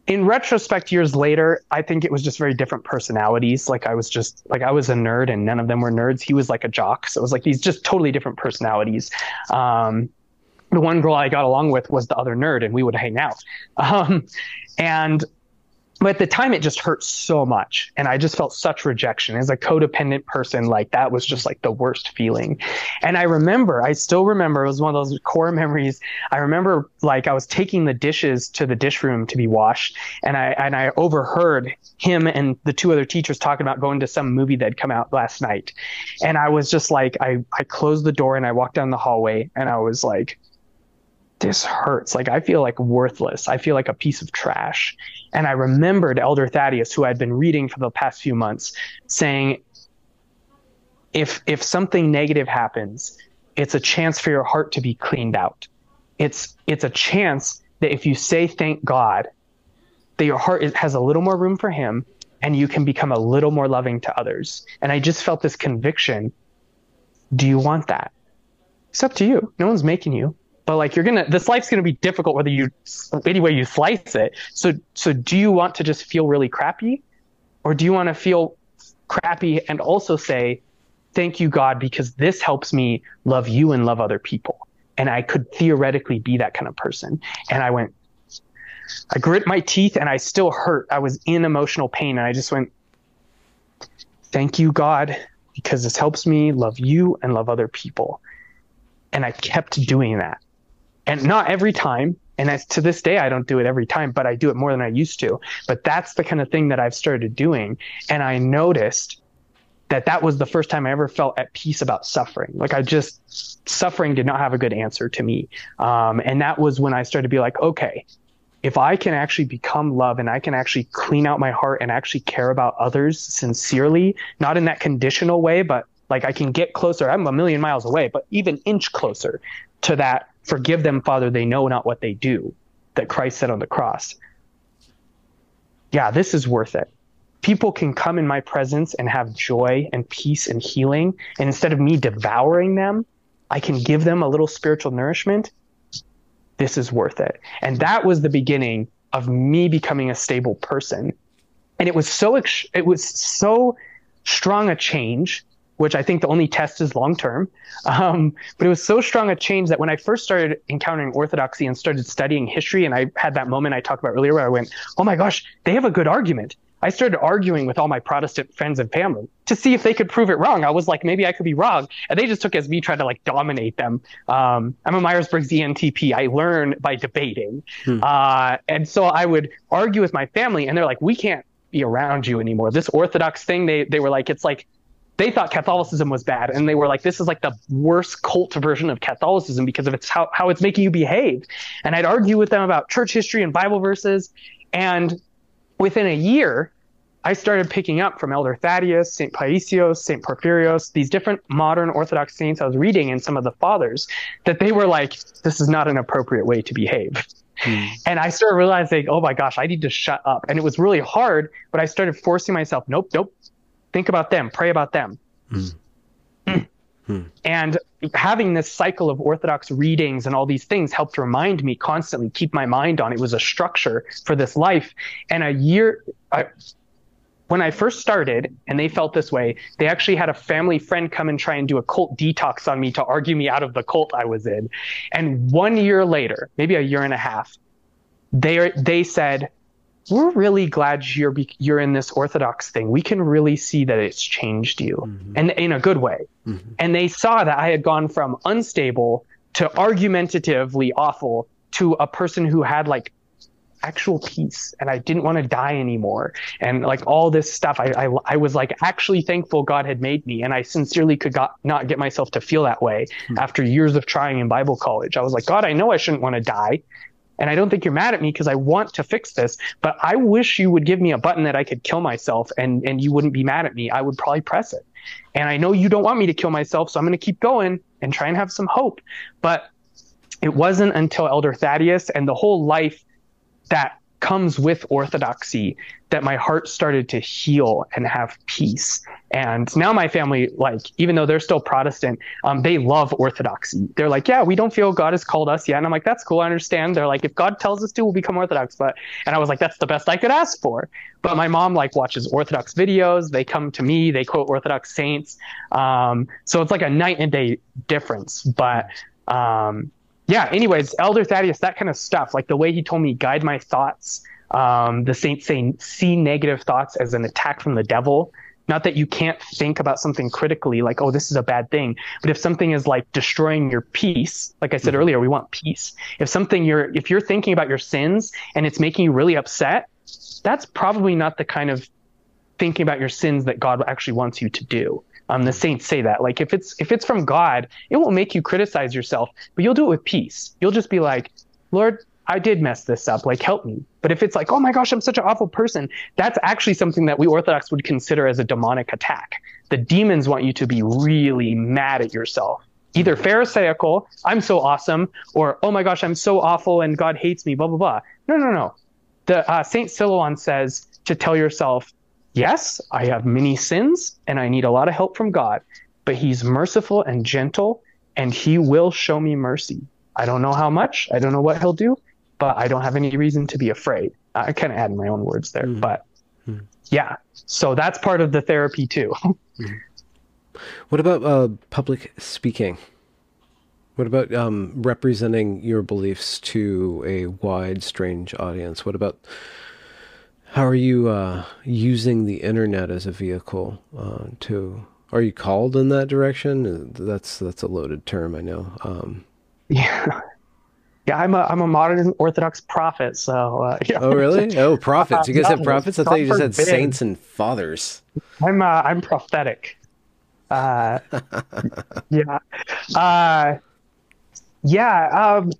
[SPEAKER 2] in retrospect, years later, I think it was just very different personalities. Like I was just like I was a nerd, and none of them were nerds. He was like a jock, so it was like these just totally different personalities. Um, the one girl I got along with was the other nerd, and we would hang out. Um, and but at the time it just hurt so much. And i just felt such rejection. As a codependent person like that was just like the worst feeling. And i remember i still remember it was one of those core memories. I remember like i was taking the dishes to the dish room to be washed. And i and i overheard him and the two other teachers talking about going to some movie that had come out last night. And i was just like i i closed the door and i walked down the hallway. And i was like this hurts. Like I feel like worthless. I feel like a piece of trash. And I remembered Elder Thaddeus, who I'd been reading for the past few months, saying, if if something negative happens, it's a chance for your heart to be cleaned out. It's it's a chance that if you say thank God, that your heart has a little more room for Him, and you can become a little more loving to others. And I just felt this conviction. Do you want that? It's up to you. No one's making you but like you're gonna this life's gonna be difficult whether you any way you slice it. So so do you want to just feel really crappy? Or do you want to feel crappy and also say thank you god because this helps me love you and love other people. And i could theoretically be that kind of person. And i went i grit my teeth and i still hurt. I was in emotional pain and i just went thank you god because this helps me love you and love other people. And i kept doing that and not every time and as to this day i don't do it every time but i do it more than i used to. But that's the kind of thing that i've started doing. And i noticed that that was the first time i ever felt at peace about suffering. Like i just suffering did not have a good answer to me. Um, and that was when i started to be like okay if i can actually become love and i can actually clean out my heart and actually care about others sincerely not in that conditional way but like i can get closer. I'm a million miles away but even inch closer to that Forgive them, Father, they know not what they do, that Christ said on the cross. Yeah, this is worth it. People can come in my presence and have joy and peace and healing. And instead of me devouring them, I can give them a little spiritual nourishment. This is worth it. And that was the beginning of me becoming a stable person. And it was so, it was so strong a change which I think the only test is long term. Um, but it was so strong a change that when I first started encountering orthodoxy and started studying history, and I had that moment I talked about earlier where I went, oh my gosh, they have a good argument. I started arguing with all my Protestant friends and family to see if they could prove it wrong. I was like, maybe I could be wrong. And they just took as me trying to like dominate them. Um, I'm a Myers Briggs ENTP. I learn by debating. Hmm. Uh, and so I would argue with my family, and they're like, we can't be around you anymore. This Orthodox thing, they, they were like, it's like, they thought Catholicism was bad, and they were like, "This is like the worst cult version of Catholicism because of its how how it's making you behave." And I'd argue with them about church history and Bible verses, and within a year, I started picking up from Elder Thaddeus, Saint Paisios, Saint Porphyrios, these different modern Orthodox saints I was reading in some of the fathers, that they were like, "This is not an appropriate way to behave." Hmm. And I started realizing, oh my gosh, I need to shut up. And it was really hard, but I started forcing myself, nope, nope, Think about them, pray about them. Mm. Mm. And having this cycle of Orthodox readings and all these things helped remind me constantly, keep my mind on. It was a structure for this life. And a year, I, when I first started and they felt this way, they actually had a family friend come and try and do a cult detox on me to argue me out of the cult I was in. And one year later, maybe a year and a half, they they said, we're really glad you're you're in this orthodox thing. We can really see that it's changed you, mm-hmm. and in a good way. Mm-hmm. And they saw that I had gone from unstable to argumentatively awful to a person who had like actual peace and I didn't want to die anymore. And like all this stuff, I, I, I, was like actually thankful God had made me. And I sincerely could got, not get myself to feel that way mm-hmm. after years of trying in Bible college. I was like, God, I know I shouldn't want to die. And I don't think you're mad at me because I want to fix this, but I wish you would give me a button that I could kill myself and, and you wouldn't be mad at me. I would probably press it. And I know you don't want me to kill myself, so I'm going to keep going and try and have some hope. But it wasn't until Elder Thaddeus and the whole life that comes with orthodoxy that my heart started to heal and have peace. And now my family, like, even though they're still Protestant, um, they love orthodoxy. They're like, yeah, we don't feel God has called us yet. And I'm like, that's cool. I understand. They're like, if God tells us to, we'll become Orthodox. But, and I was like, that's the best I could ask for. But my mom, like, watches Orthodox videos. They come to me, they quote Orthodox saints. Um, so it's like a night and day difference. But, um, yeah, anyways, Elder Thaddeus, that kind of stuff, like the way he told me guide my thoughts, um, the saints saying see negative thoughts as an attack from the devil. Not that you can't think about something critically, like, oh, this is a bad thing. But if something is like destroying your peace, like I said mm-hmm. earlier, we want peace. If something you're, if you're thinking about your sins and it's making you really upset, that's probably not the kind of thinking about your sins that God actually wants you to do. Um, the saints say that like if it's if it's from God, it will make you criticize yourself, but you'll do it with peace. You'll just be like, Lord, I did mess this up. Like, help me. But if it's like, oh my gosh, I'm such an awful person, that's actually something that we Orthodox would consider as a demonic attack. The demons want you to be really mad at yourself. Either Pharisaical, I'm so awesome, or oh my gosh, I'm so awful and God hates me, blah, blah, blah. No, no, no. The uh, Saint Silouan says to tell yourself, yes, I have many sins and I need a lot of help from God, but He's merciful and gentle and He will show me mercy. I don't know how much, I don't know what He'll do, but I don't have any reason to be afraid. I kind of add my own words there, mm. but mm. yeah. So that's part of the therapy too. mm.
[SPEAKER 1] What about uh, public speaking? What about um, representing your beliefs to a wide, strange audience? What about how are you uh, using the internet as a vehicle uh, to? Are you called in that direction? That's that's a loaded term, I know. Um,
[SPEAKER 2] yeah, yeah, I'm a I'm a modern Orthodox prophet. So uh,
[SPEAKER 1] yeah. oh really? Oh, prophets! You guys have prophets? I thought you just had saints and fathers.
[SPEAKER 2] I'm uh, I'm prophetic. Uh, yeah, uh, yeah. Um,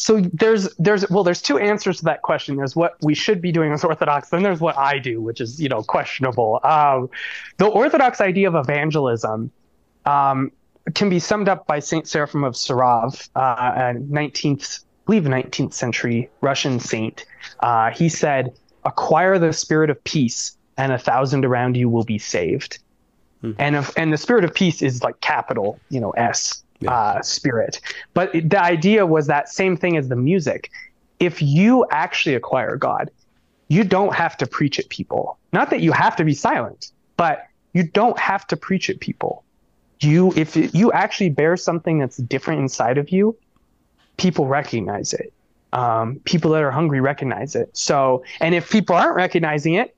[SPEAKER 2] so there's there's well there's two answers to that question. There's what we should be doing as Orthodox, then there's what I do, which is you know questionable. Um, the Orthodox idea of evangelism um, can be summed up by Saint Seraphim of Sarov, uh, a 19th, I believe 19th century Russian saint. Uh, he said, "Acquire the spirit of peace, and a thousand around you will be saved." Hmm. And if, and the spirit of peace is like capital, you know, S yeah. uh, spirit. But the idea was that same thing as the music. If you actually acquire God, you don't have to preach at people. Not that you have to be silent, but you don't have to preach at people you if you actually bear something that's different inside of you people recognize it um, people that are hungry recognize it so and if people aren't recognizing it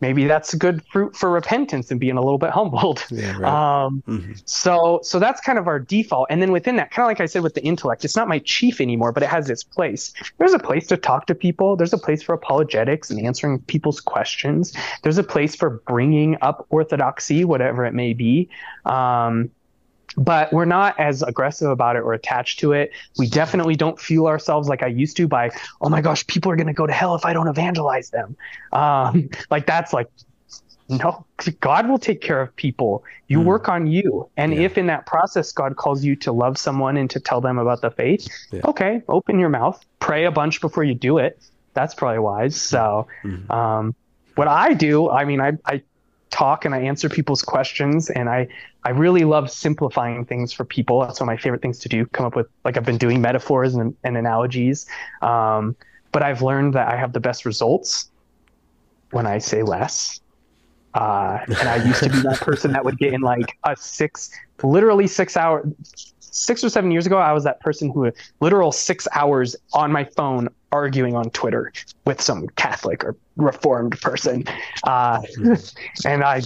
[SPEAKER 2] maybe that's a good fruit for repentance and being a little bit humbled. Yeah, right. um, mm-hmm. So, so that's kind of our default. And then within that, kind of like I said with the intellect, it's not my chief anymore, but it has its place. There's a place to talk to people. There's a place for apologetics and answering people's questions. There's a place for bringing up orthodoxy, whatever it may be. Um, but we're not as aggressive about it or attached to it. We definitely don't fuel ourselves like I used to by, oh my gosh, people are going to go to hell if I don't evangelize them. Um, like that's like, no, God will take care of people. You mm. work on you. And yeah. if in that process God calls you to love someone and to tell them about the faith, yeah. okay, open your mouth, pray a bunch before you do it. That's probably wise. So, mm. um, what I do, I mean, I, I talk and I answer people's questions and I I really love simplifying things for people. That's one of my favorite things to do. Come up with like I've been doing metaphors and, and analogies. Um, but I've learned that I have the best results when I say less. Uh, and I used to be that person that would get in like a six, literally six hour, six or seven years ago. I was that person who literal six hours on my phone arguing on Twitter with some Catholic or Reformed person, uh, and I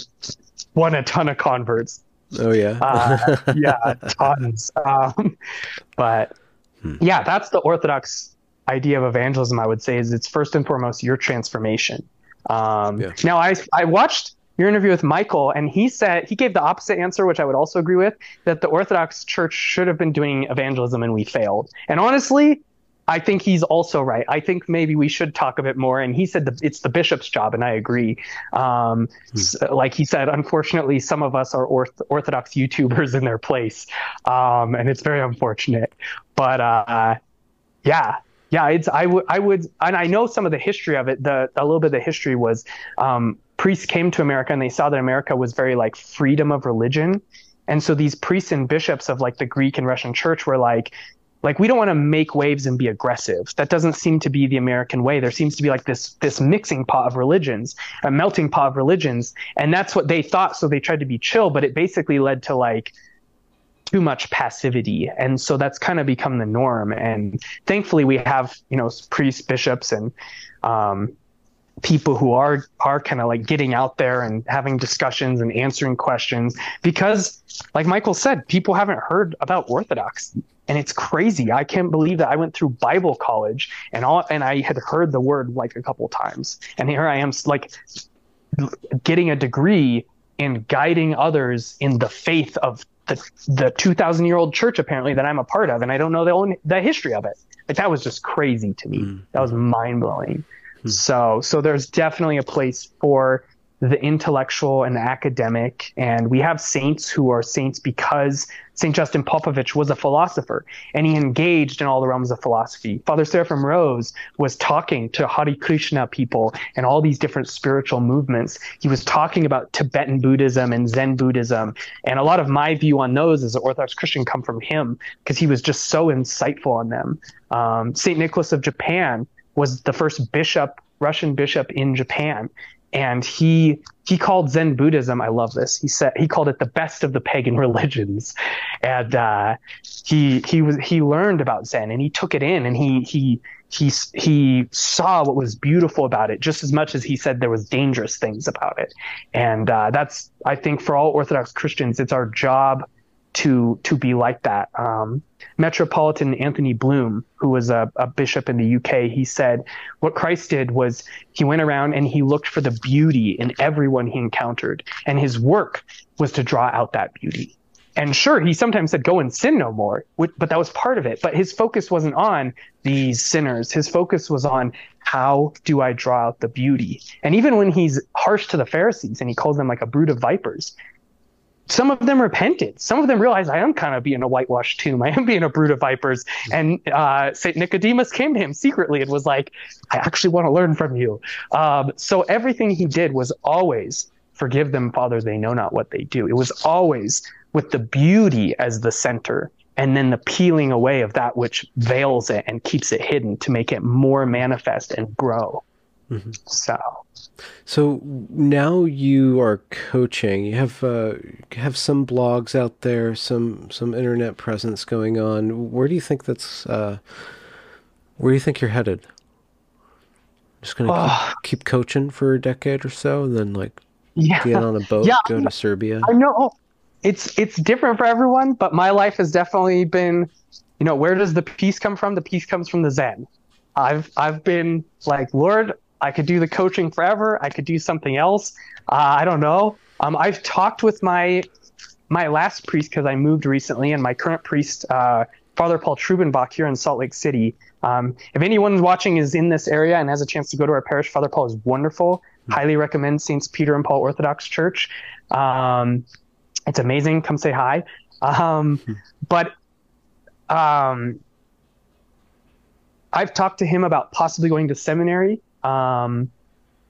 [SPEAKER 2] won a ton of converts
[SPEAKER 1] Oh yeah,
[SPEAKER 2] uh, yeah, tons. Um, but hmm. yeah, that's the Orthodox idea of evangelism. I would say is it's first and foremost your transformation. Um, yeah. Now, I I watched your interview with Michael, and he said he gave the opposite answer, which I would also agree with, that the Orthodox Church should have been doing evangelism and we failed. And honestly, I think he's also right. I think maybe we should talk a bit more. And he said the, it's the bishop's job, and I agree. Um, hmm. so, like he said, unfortunately, some of us are orth- Orthodox YouTubers in their place, um, and it's very unfortunate. But uh, yeah, yeah, it's I would I would, and I know some of the history of it. The a little bit of the history was um, priests came to America and they saw that America was very like freedom of religion. And so these priests and bishops of like the Greek and Russian church were like, like we don't want to make waves and be aggressive. That doesn't seem to be the american way. There seems to be like this this mixing pot of religions a melting pot of religions and that's what they thought so they tried to be chill but it basically led to like too much passivity and so that's kind of become the norm and thankfully we have you know priests bishops and um, people who are are kind of like getting out there and having discussions and answering questions because like michael said people haven't heard about orthodox and it's crazy i can't believe that i went through bible college and all and i had heard the word like a couple times and here i am like getting a degree in guiding others in the faith of the the 2000 year old church apparently that I'm a part of and I don't know the own, the history of it. Like that was just crazy to me. Mm. That was mind blowing. Mm. So so there's definitely a place for the intellectual and the academic. And we have saints who are saints because St. Justin Popovich was a philosopher and he engaged in all the realms of philosophy. Father Seraphim Rose was talking to Hare Krishna people and all these different spiritual movements. He was talking about Tibetan Buddhism and Zen Buddhism. And a lot of my view on those as an Orthodox Christian come from him because he was just so insightful on them. Um, St. Nicholas of Japan was the first bishop, Russian bishop in Japan and he he called Zen Buddhism. I love this. He said he called it the best of the pagan religions, and uh, he he was he learned about Zen and he took it in and he he he he saw what was beautiful about it just as much as he said there was dangerous things about it, and uh, that's I think for all Orthodox Christians it's our job to to be like that. Um, Metropolitan Anthony Bloom, who was a, a, bishop in the UK, he said what Christ did was he went around and he looked for the beauty in everyone he encountered, and his work was to draw out that beauty. And sure, he sometimes said, "Go and sin no more," but that was part of it. But his focus wasn't on these sinners. His focus was on how do I draw out the beauty. And even when he's harsh to the Pharisees and he calls them like a brood of vipers, some of them repented. Some of them realized I am kind of being a whitewashed tomb. I am being a brood of vipers. And uh, Saint Nicodemus came to him secretly and was like, "I actually want to learn from you." Um, so everything he did was always forgive them, Father. They know not what they do. It was always with the beauty as the center, and then the peeling away of that which veils it and keeps it hidden to make it more manifest and grow. Mm-hmm. So,
[SPEAKER 1] so now you are coaching. You have uh, have some blogs out there, some some internet presence going on. Where do you think that's? Uh, where do you think you're headed? Just gonna uh, keep, keep, coaching for a decade or so, and then like yeah, get on a boat, yeah, go to Serbia.
[SPEAKER 2] I know it's it's different for everyone, but my life has definitely been. You know, where does the peace come from? The peace comes from the Zen. I've I've been like, Lord, I could do the coaching forever. I could do something else. Uh, I don't know. Um, I've talked with my my last priest because I moved recently, and my current priest, uh, Father Paul Trubenbach, here in Salt Lake City. Um, if anyone watching is in this area and has a chance to go to our parish, Father Paul is wonderful. Mm-hmm. Highly recommend Saints Peter and Paul Orthodox Church. Um, it's amazing. Come say hi. Mm-hmm. But um, I've talked to him about possibly going to seminary um,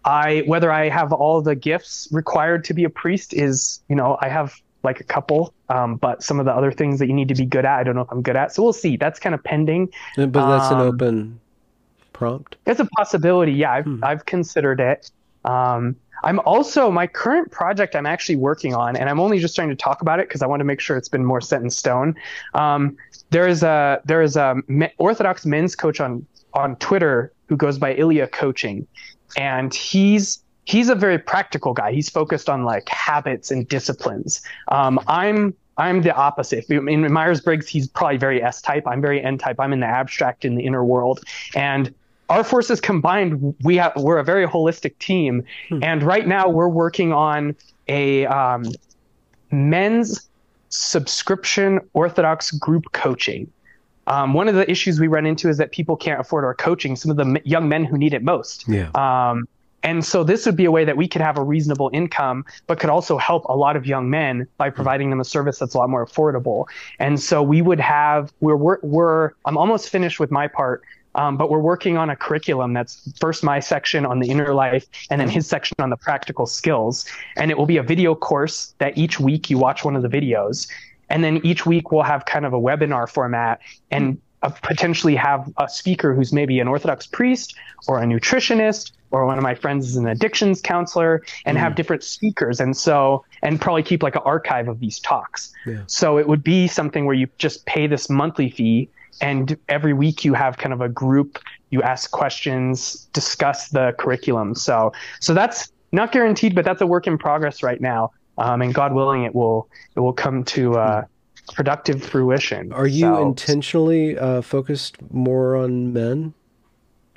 [SPEAKER 2] I whether I have all the gifts required to be a priest is you know I have like a couple, um, but some of the other things that you need to be good at, I don't know if I'm good at. So we'll see. That's kind of pending.
[SPEAKER 1] But that's um, an open prompt.
[SPEAKER 2] It's a possibility. Yeah, I've hmm. I've considered it. Um, I'm also my current project I'm actually working on, and I'm only just starting to talk about it because I want to make sure it's been more set in stone. Um, there is a there is a Orthodox men's coach on on Twitter who goes by Ilya Coaching, and he's he's a very practical guy. He's focused on like habits and disciplines. Um, I'm I'm the opposite. In Myers Briggs, he's probably very S type. I'm very N type. I'm in the abstract, in the inner world, and our forces combined, we have we're a very holistic team. Hmm. And right now, we're working on a um, men's subscription Orthodox group coaching. Um, one of the issues we run into is that people can't afford our coaching. Some of the m- young men who need it most.
[SPEAKER 1] Yeah.
[SPEAKER 2] Um, and so this would be a way that we could have a reasonable income, but could also help a lot of young men by providing them a service that's a lot more affordable. And so we would have we're we're, we're I'm almost finished with my part. Um, but we're working on a curriculum that's first my section on the inner life and then his section on the practical skills. And it will be a video course that each week you watch one of the videos and then each week we'll have kind of a webinar format and uh, potentially have a speaker who's maybe an Orthodox priest or a nutritionist or one of my friends is an addictions counselor and mm. have different speakers. And so, and probably keep like an archive of these talks. Yeah. So it would be something where you just pay this monthly fee and every week you have kind of a group, you ask questions, discuss the curriculum. So, so that's not guaranteed, but that's a work in progress right now um, and God willing, it will it will come to uh, productive fruition.
[SPEAKER 1] Are you so, intentionally uh, focused more on men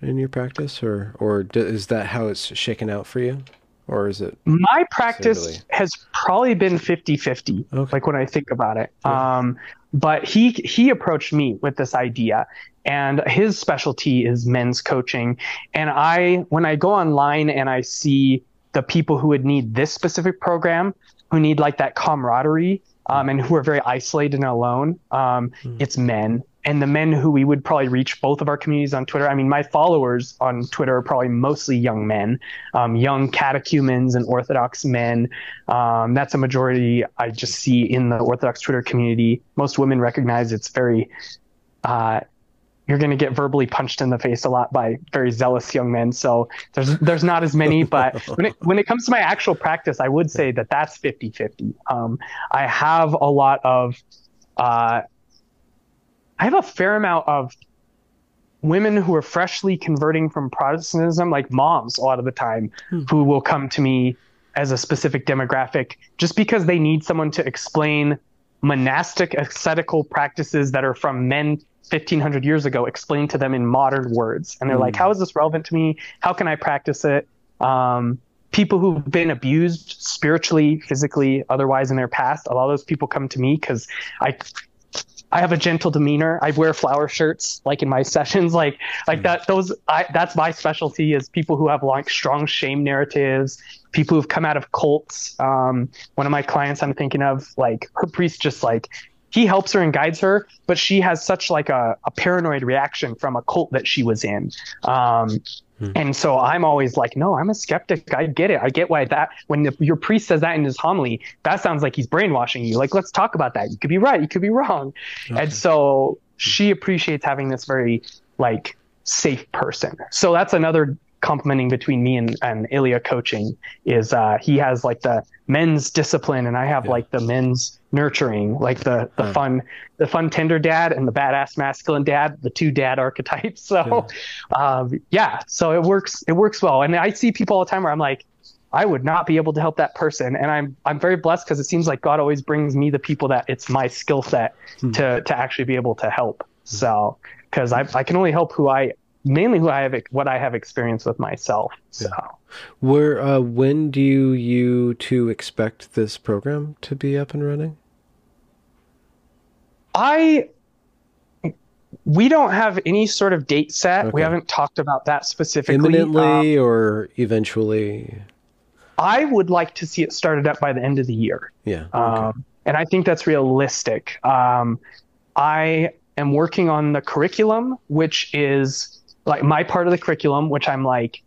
[SPEAKER 1] in your practice, or or is that how it's shaken out for you? or is it
[SPEAKER 2] my practice has probably been 50-50 okay. like when i think about it yeah. um, but he he approached me with this idea and his specialty is men's coaching and i when i go online and i see the people who would need this specific program who need like that camaraderie um, and who are very isolated and alone um, mm. it's men and the men who we would probably reach both of our communities on Twitter. I mean, my followers on Twitter are probably mostly young men, um, young catechumens and Orthodox men. Um, that's a majority I just see in the Orthodox Twitter community. Most women recognize it's very, uh, you're going to get verbally punched in the face a lot by very zealous young men. So there's there's not as many, but when it when it comes to my actual practice, I would say that that's 50-50. Um, I have a lot of uh, I have a fair amount of women who are freshly converting from Protestantism, like moms, a lot of the time, hmm. who will come to me as a specific demographic just because they need someone to explain monastic ascetical practices that are from men 1500 years ago explained to them in modern words and they're like hmm. how is this relevant to me how can i practice it um, people who've been abused spiritually physically otherwise in their past a lot of those people come to me because i I have a gentle demeanor. I wear flower shirts like in my sessions, like like mm. that. Those I, that's my specialty is people who have like strong shame narratives, people who've come out of cults. Um, one of my clients I'm thinking of, like her priest, just like he helps her and guides her, but she has such like a, a paranoid reaction from a cult that she was in. Um, Hmm. And so I'm always like, no, I'm a skeptic. I get it. I get why that when the, your priest says that in his homily, that sounds like he's brainwashing you. Like, let's talk about that. You could be right. You could be wrong. Okay. And so she appreciates having this very like safe person. So that's another complementing between me and, and Ilya coaching is uh, he has like the men's discipline and I have yeah. like the men's nurturing, like the the yeah. fun the fun tender dad and the badass masculine dad, the two dad archetypes. So yeah. Um, yeah, so it works it works well. And I see people all the time where I'm like, I would not be able to help that person. And I'm I'm very blessed because it seems like God always brings me the people that it's my skill set hmm. to to actually be able to help. Hmm. So because I I can only help who I mainly who I have what I have experience with myself. So, yeah.
[SPEAKER 1] where uh, when do you, you to expect this program to be up and running?
[SPEAKER 2] I we don't have any sort of date set. Okay. We haven't talked about that specifically.
[SPEAKER 1] Imminently um, or eventually.
[SPEAKER 2] I would like to see it started up by the end of the year.
[SPEAKER 1] Yeah.
[SPEAKER 2] Okay. Um, and I think that's realistic. Um, I am working on the curriculum, which is like my part of the curriculum, which I'm like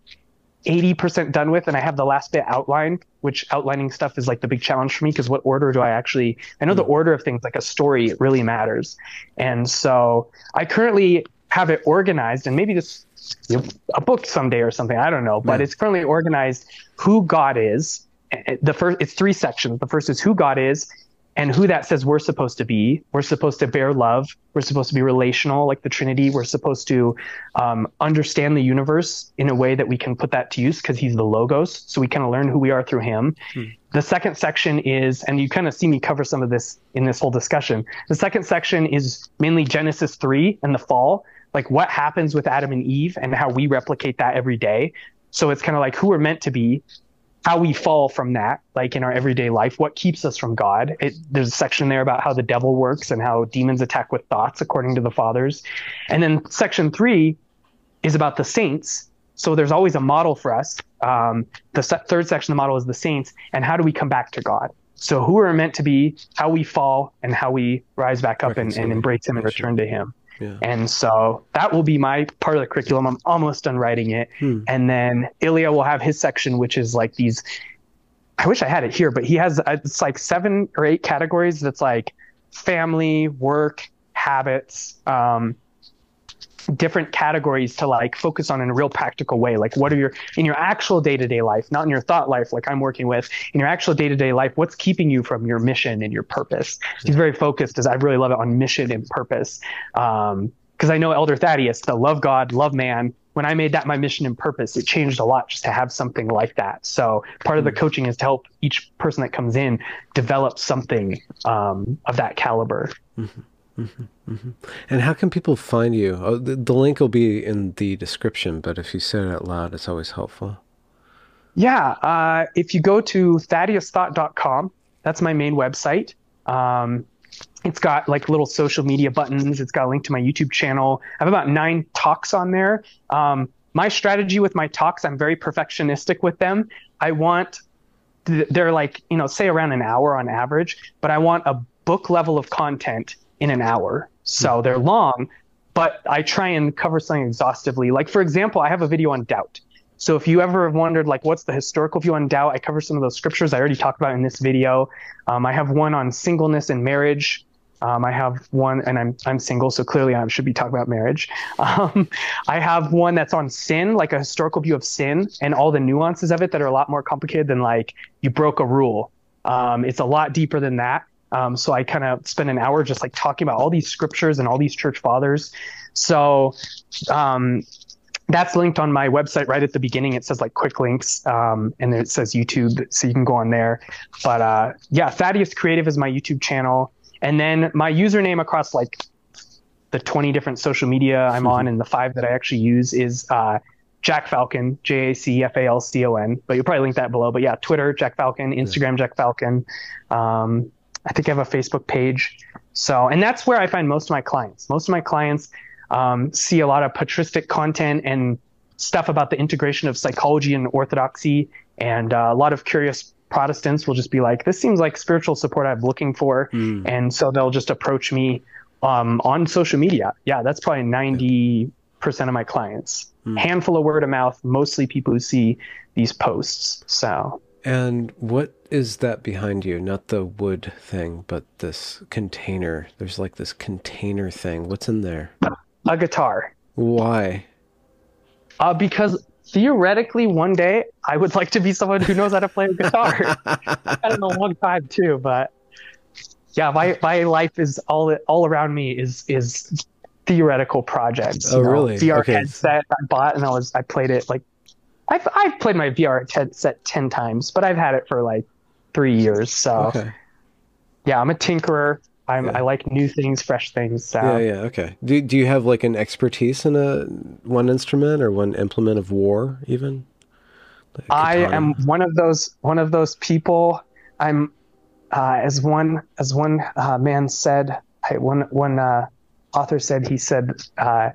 [SPEAKER 2] 80% done with, and I have the last bit outlined, which outlining stuff is like the big challenge for me because what order do I actually? I know the hmm. order of things, like a story, really matters. And so I currently have it organized, and maybe this you know, a book someday or something. I don't know, but yeah. it's currently organized who God is. The first, it's three sections. The first is who God is, and who that says we're supposed to be. We're supposed to bear love. We're supposed to be relational, like the Trinity. We're supposed to um, understand the universe in a way that we can put that to use because he's the logos. So we kind of learn who we are through him. Hmm. The second section is, and you kind of see me cover some of this in this whole discussion. The second section is mainly Genesis 3 and the fall, like what happens with Adam and Eve and how we replicate that every day. So it's kind of like who we're meant to be, how we fall from that, like in our everyday life, what keeps us from God. It, there's a section there about how the devil works and how demons attack with thoughts, according to the fathers. And then section three is about the saints. So there's always a model for us. Um, the se- third section of the model is the saints, and how do we come back to God? So who are meant to be, how we fall, and how we rise back up and, and embrace Him and return to Him. Yeah. And so that will be my part of the curriculum. I'm almost done writing it. Hmm. And then Ilya will have his section, which is like these. I wish I had it here, but he has uh, it's like seven or eight categories. That's like family, work, habits, um, different categories to like focus on in a real practical way. Like what are your in your actual day-to-day life, not in your thought life like I'm working with, in your actual day-to-day life, what's keeping you from your mission and your purpose? He's very focused as I really love it on mission and purpose. Um, because I know Elder Thaddeus, the love God, love man, when I made that my mission and purpose, it changed a lot just to have something like that. So part of the mm-hmm. coaching is to help each person that comes in develop something um, of that caliber. Mm-hmm.
[SPEAKER 1] Mm-hmm, mm-hmm. And how can people find you? Oh, the, the, link will be in the description, but if you say it out loud, it's always helpful.
[SPEAKER 2] Yeah, uh, if you go to thaddeusthought.com, that's my main website. Um, it's got like little social media buttons. It's got a link to my YouTube channel. I have about nine talks on there. Um, my strategy with my talks, I'm very perfectionistic with them. I want, they're like, you know, say around an hour on average, but I want a book level of content in an hour. So hmm. they're long, but I try and cover something exhaustively. Like, for example, I have a video on doubt. So if you ever have wondered, like, what's the historical view on doubt, I cover some of those scriptures I already talked about in this video. Um, I have one on singleness and marriage. Um, I have one, and I'm I'm single, so clearly I should be talking about marriage. Um, I have one that's on sin, like a historical view of sin, and all the nuances of it that are a lot more complicated than like you broke a rule. Um, it's a lot deeper than that. Um, so I kind of spend an hour just like talking about all these scriptures and all these church fathers. So um, that's linked on my website right at the beginning. It says like quick links, um, and then it says YouTube, so you can go on there. But uh, yeah, Thaddeus Creative is my YouTube channel, and then my username across like the 20 different social media I'm on, and the five that I actually use is uh, Jac Falcon, J A C F A L C O N. But you'll probably link that below. But yeah, Twitter Jac Falcon, Instagram Jac Falcon. Um, I think I have a Facebook page. So, and that's where I find most of my clients. Most of my clients um, see a lot of patristic content and stuff about the integration of psychology and orthodoxy. And uh, a lot of curious Protestants will just be like, this seems like spiritual support I'm looking for. Mm. And so they'll just approach me um, on social media. Yeah, that's probably 90% of my clients. Mm. Handful of word of mouth, mostly people who see these posts. So.
[SPEAKER 1] And what is that behind you? Not the wood thing, but this container. There's like this container thing. What's in there?
[SPEAKER 2] a guitar.
[SPEAKER 1] Why?
[SPEAKER 2] Uh, because theoretically, one day I would like to be someone who knows how to play a guitar. I don't know, long time too, but yeah, my my life is all all around me is is theoretical projects.
[SPEAKER 1] Oh, know? really?
[SPEAKER 2] VR okay. headset I bought, and I was I played it like I've I've played my VR headset ten times, but I've had it for like three years. So okay. yeah, I'm a tinkerer. I'm, yeah. I like new things, fresh things. So.
[SPEAKER 1] Yeah, yeah, okay. Do Do you have like an expertise in a one instrument or one implement of war, even?
[SPEAKER 2] Like I am one of those one of those people. I'm uh, as one as one uh, man said. I, one one uh, author said he said uh,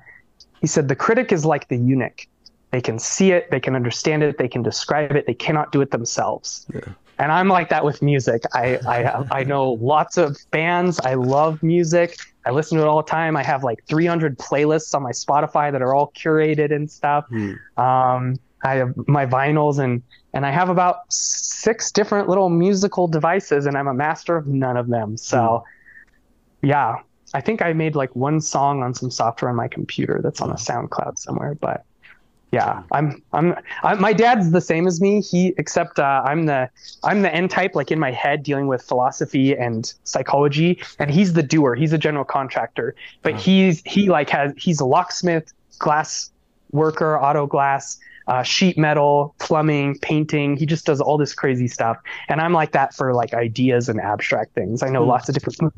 [SPEAKER 2] he said the critic is like the eunuch. They can see it, they can understand it, they can describe it. They cannot do it themselves. Yeah and I'm like that with music. I, I I know lots of bands. I love music. I listen to it all the time. I have like 300 playlists on my Spotify that are all curated and stuff. Hmm. Um, I have my vinyls and and I have about six different little musical devices, and I'm a master of none of them. So, hmm. yeah, I think I made like one song on some software on my computer that's on a SoundCloud somewhere, but yeah i'm i'm I, my dad's the same as me. He except uh, i'm the i'm the n type like in my head dealing with philosophy and psychology and he's the doer. He's a general contractor. But he's he like has he's a locksmith glass worker auto glass uh, sheet metal plumbing painting. He just does all this crazy stuff. And i'm like that for like ideas and abstract things. I know mm. lots of different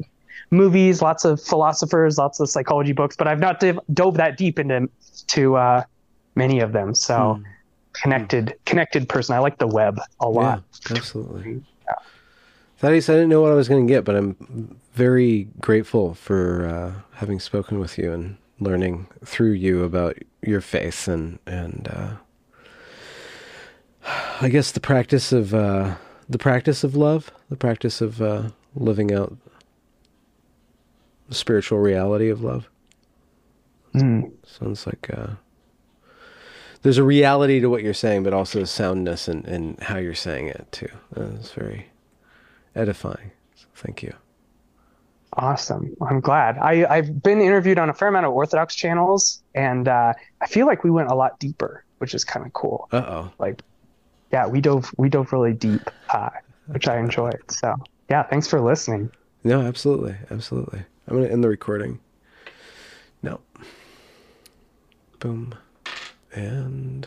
[SPEAKER 2] movies lots of philosophers lots of psychology books but i've not div- dove that deep into to uh, many of them. So hmm. connected, hmm. connected person. I like the web a lot.
[SPEAKER 1] Yeah, absolutely. Yeah. Thaddeus, I didn't know what I was going to get, but I'm very grateful for uh, having spoken with you and learning through you about your faith and and uh, I guess the practice of uh, the practice of love, the practice of uh, living out the spiritual reality of love. Mm. Sounds like uh, there's a reality to what you're saying, but also a soundness in, in how you're saying it too. Uh, it's very edifying. So thank you.
[SPEAKER 2] Awesome. I'm glad. I, I've been interviewed on a fair amount of Orthodox channels, and uh, I feel like we went a lot deeper, which is kind of cool.
[SPEAKER 1] Uh oh.
[SPEAKER 2] Like, yeah, we dove we dove really deep, uh, which I enjoyed. So yeah, thanks for listening.
[SPEAKER 1] No, absolutely, absolutely. I'm gonna end the recording. No. Boom and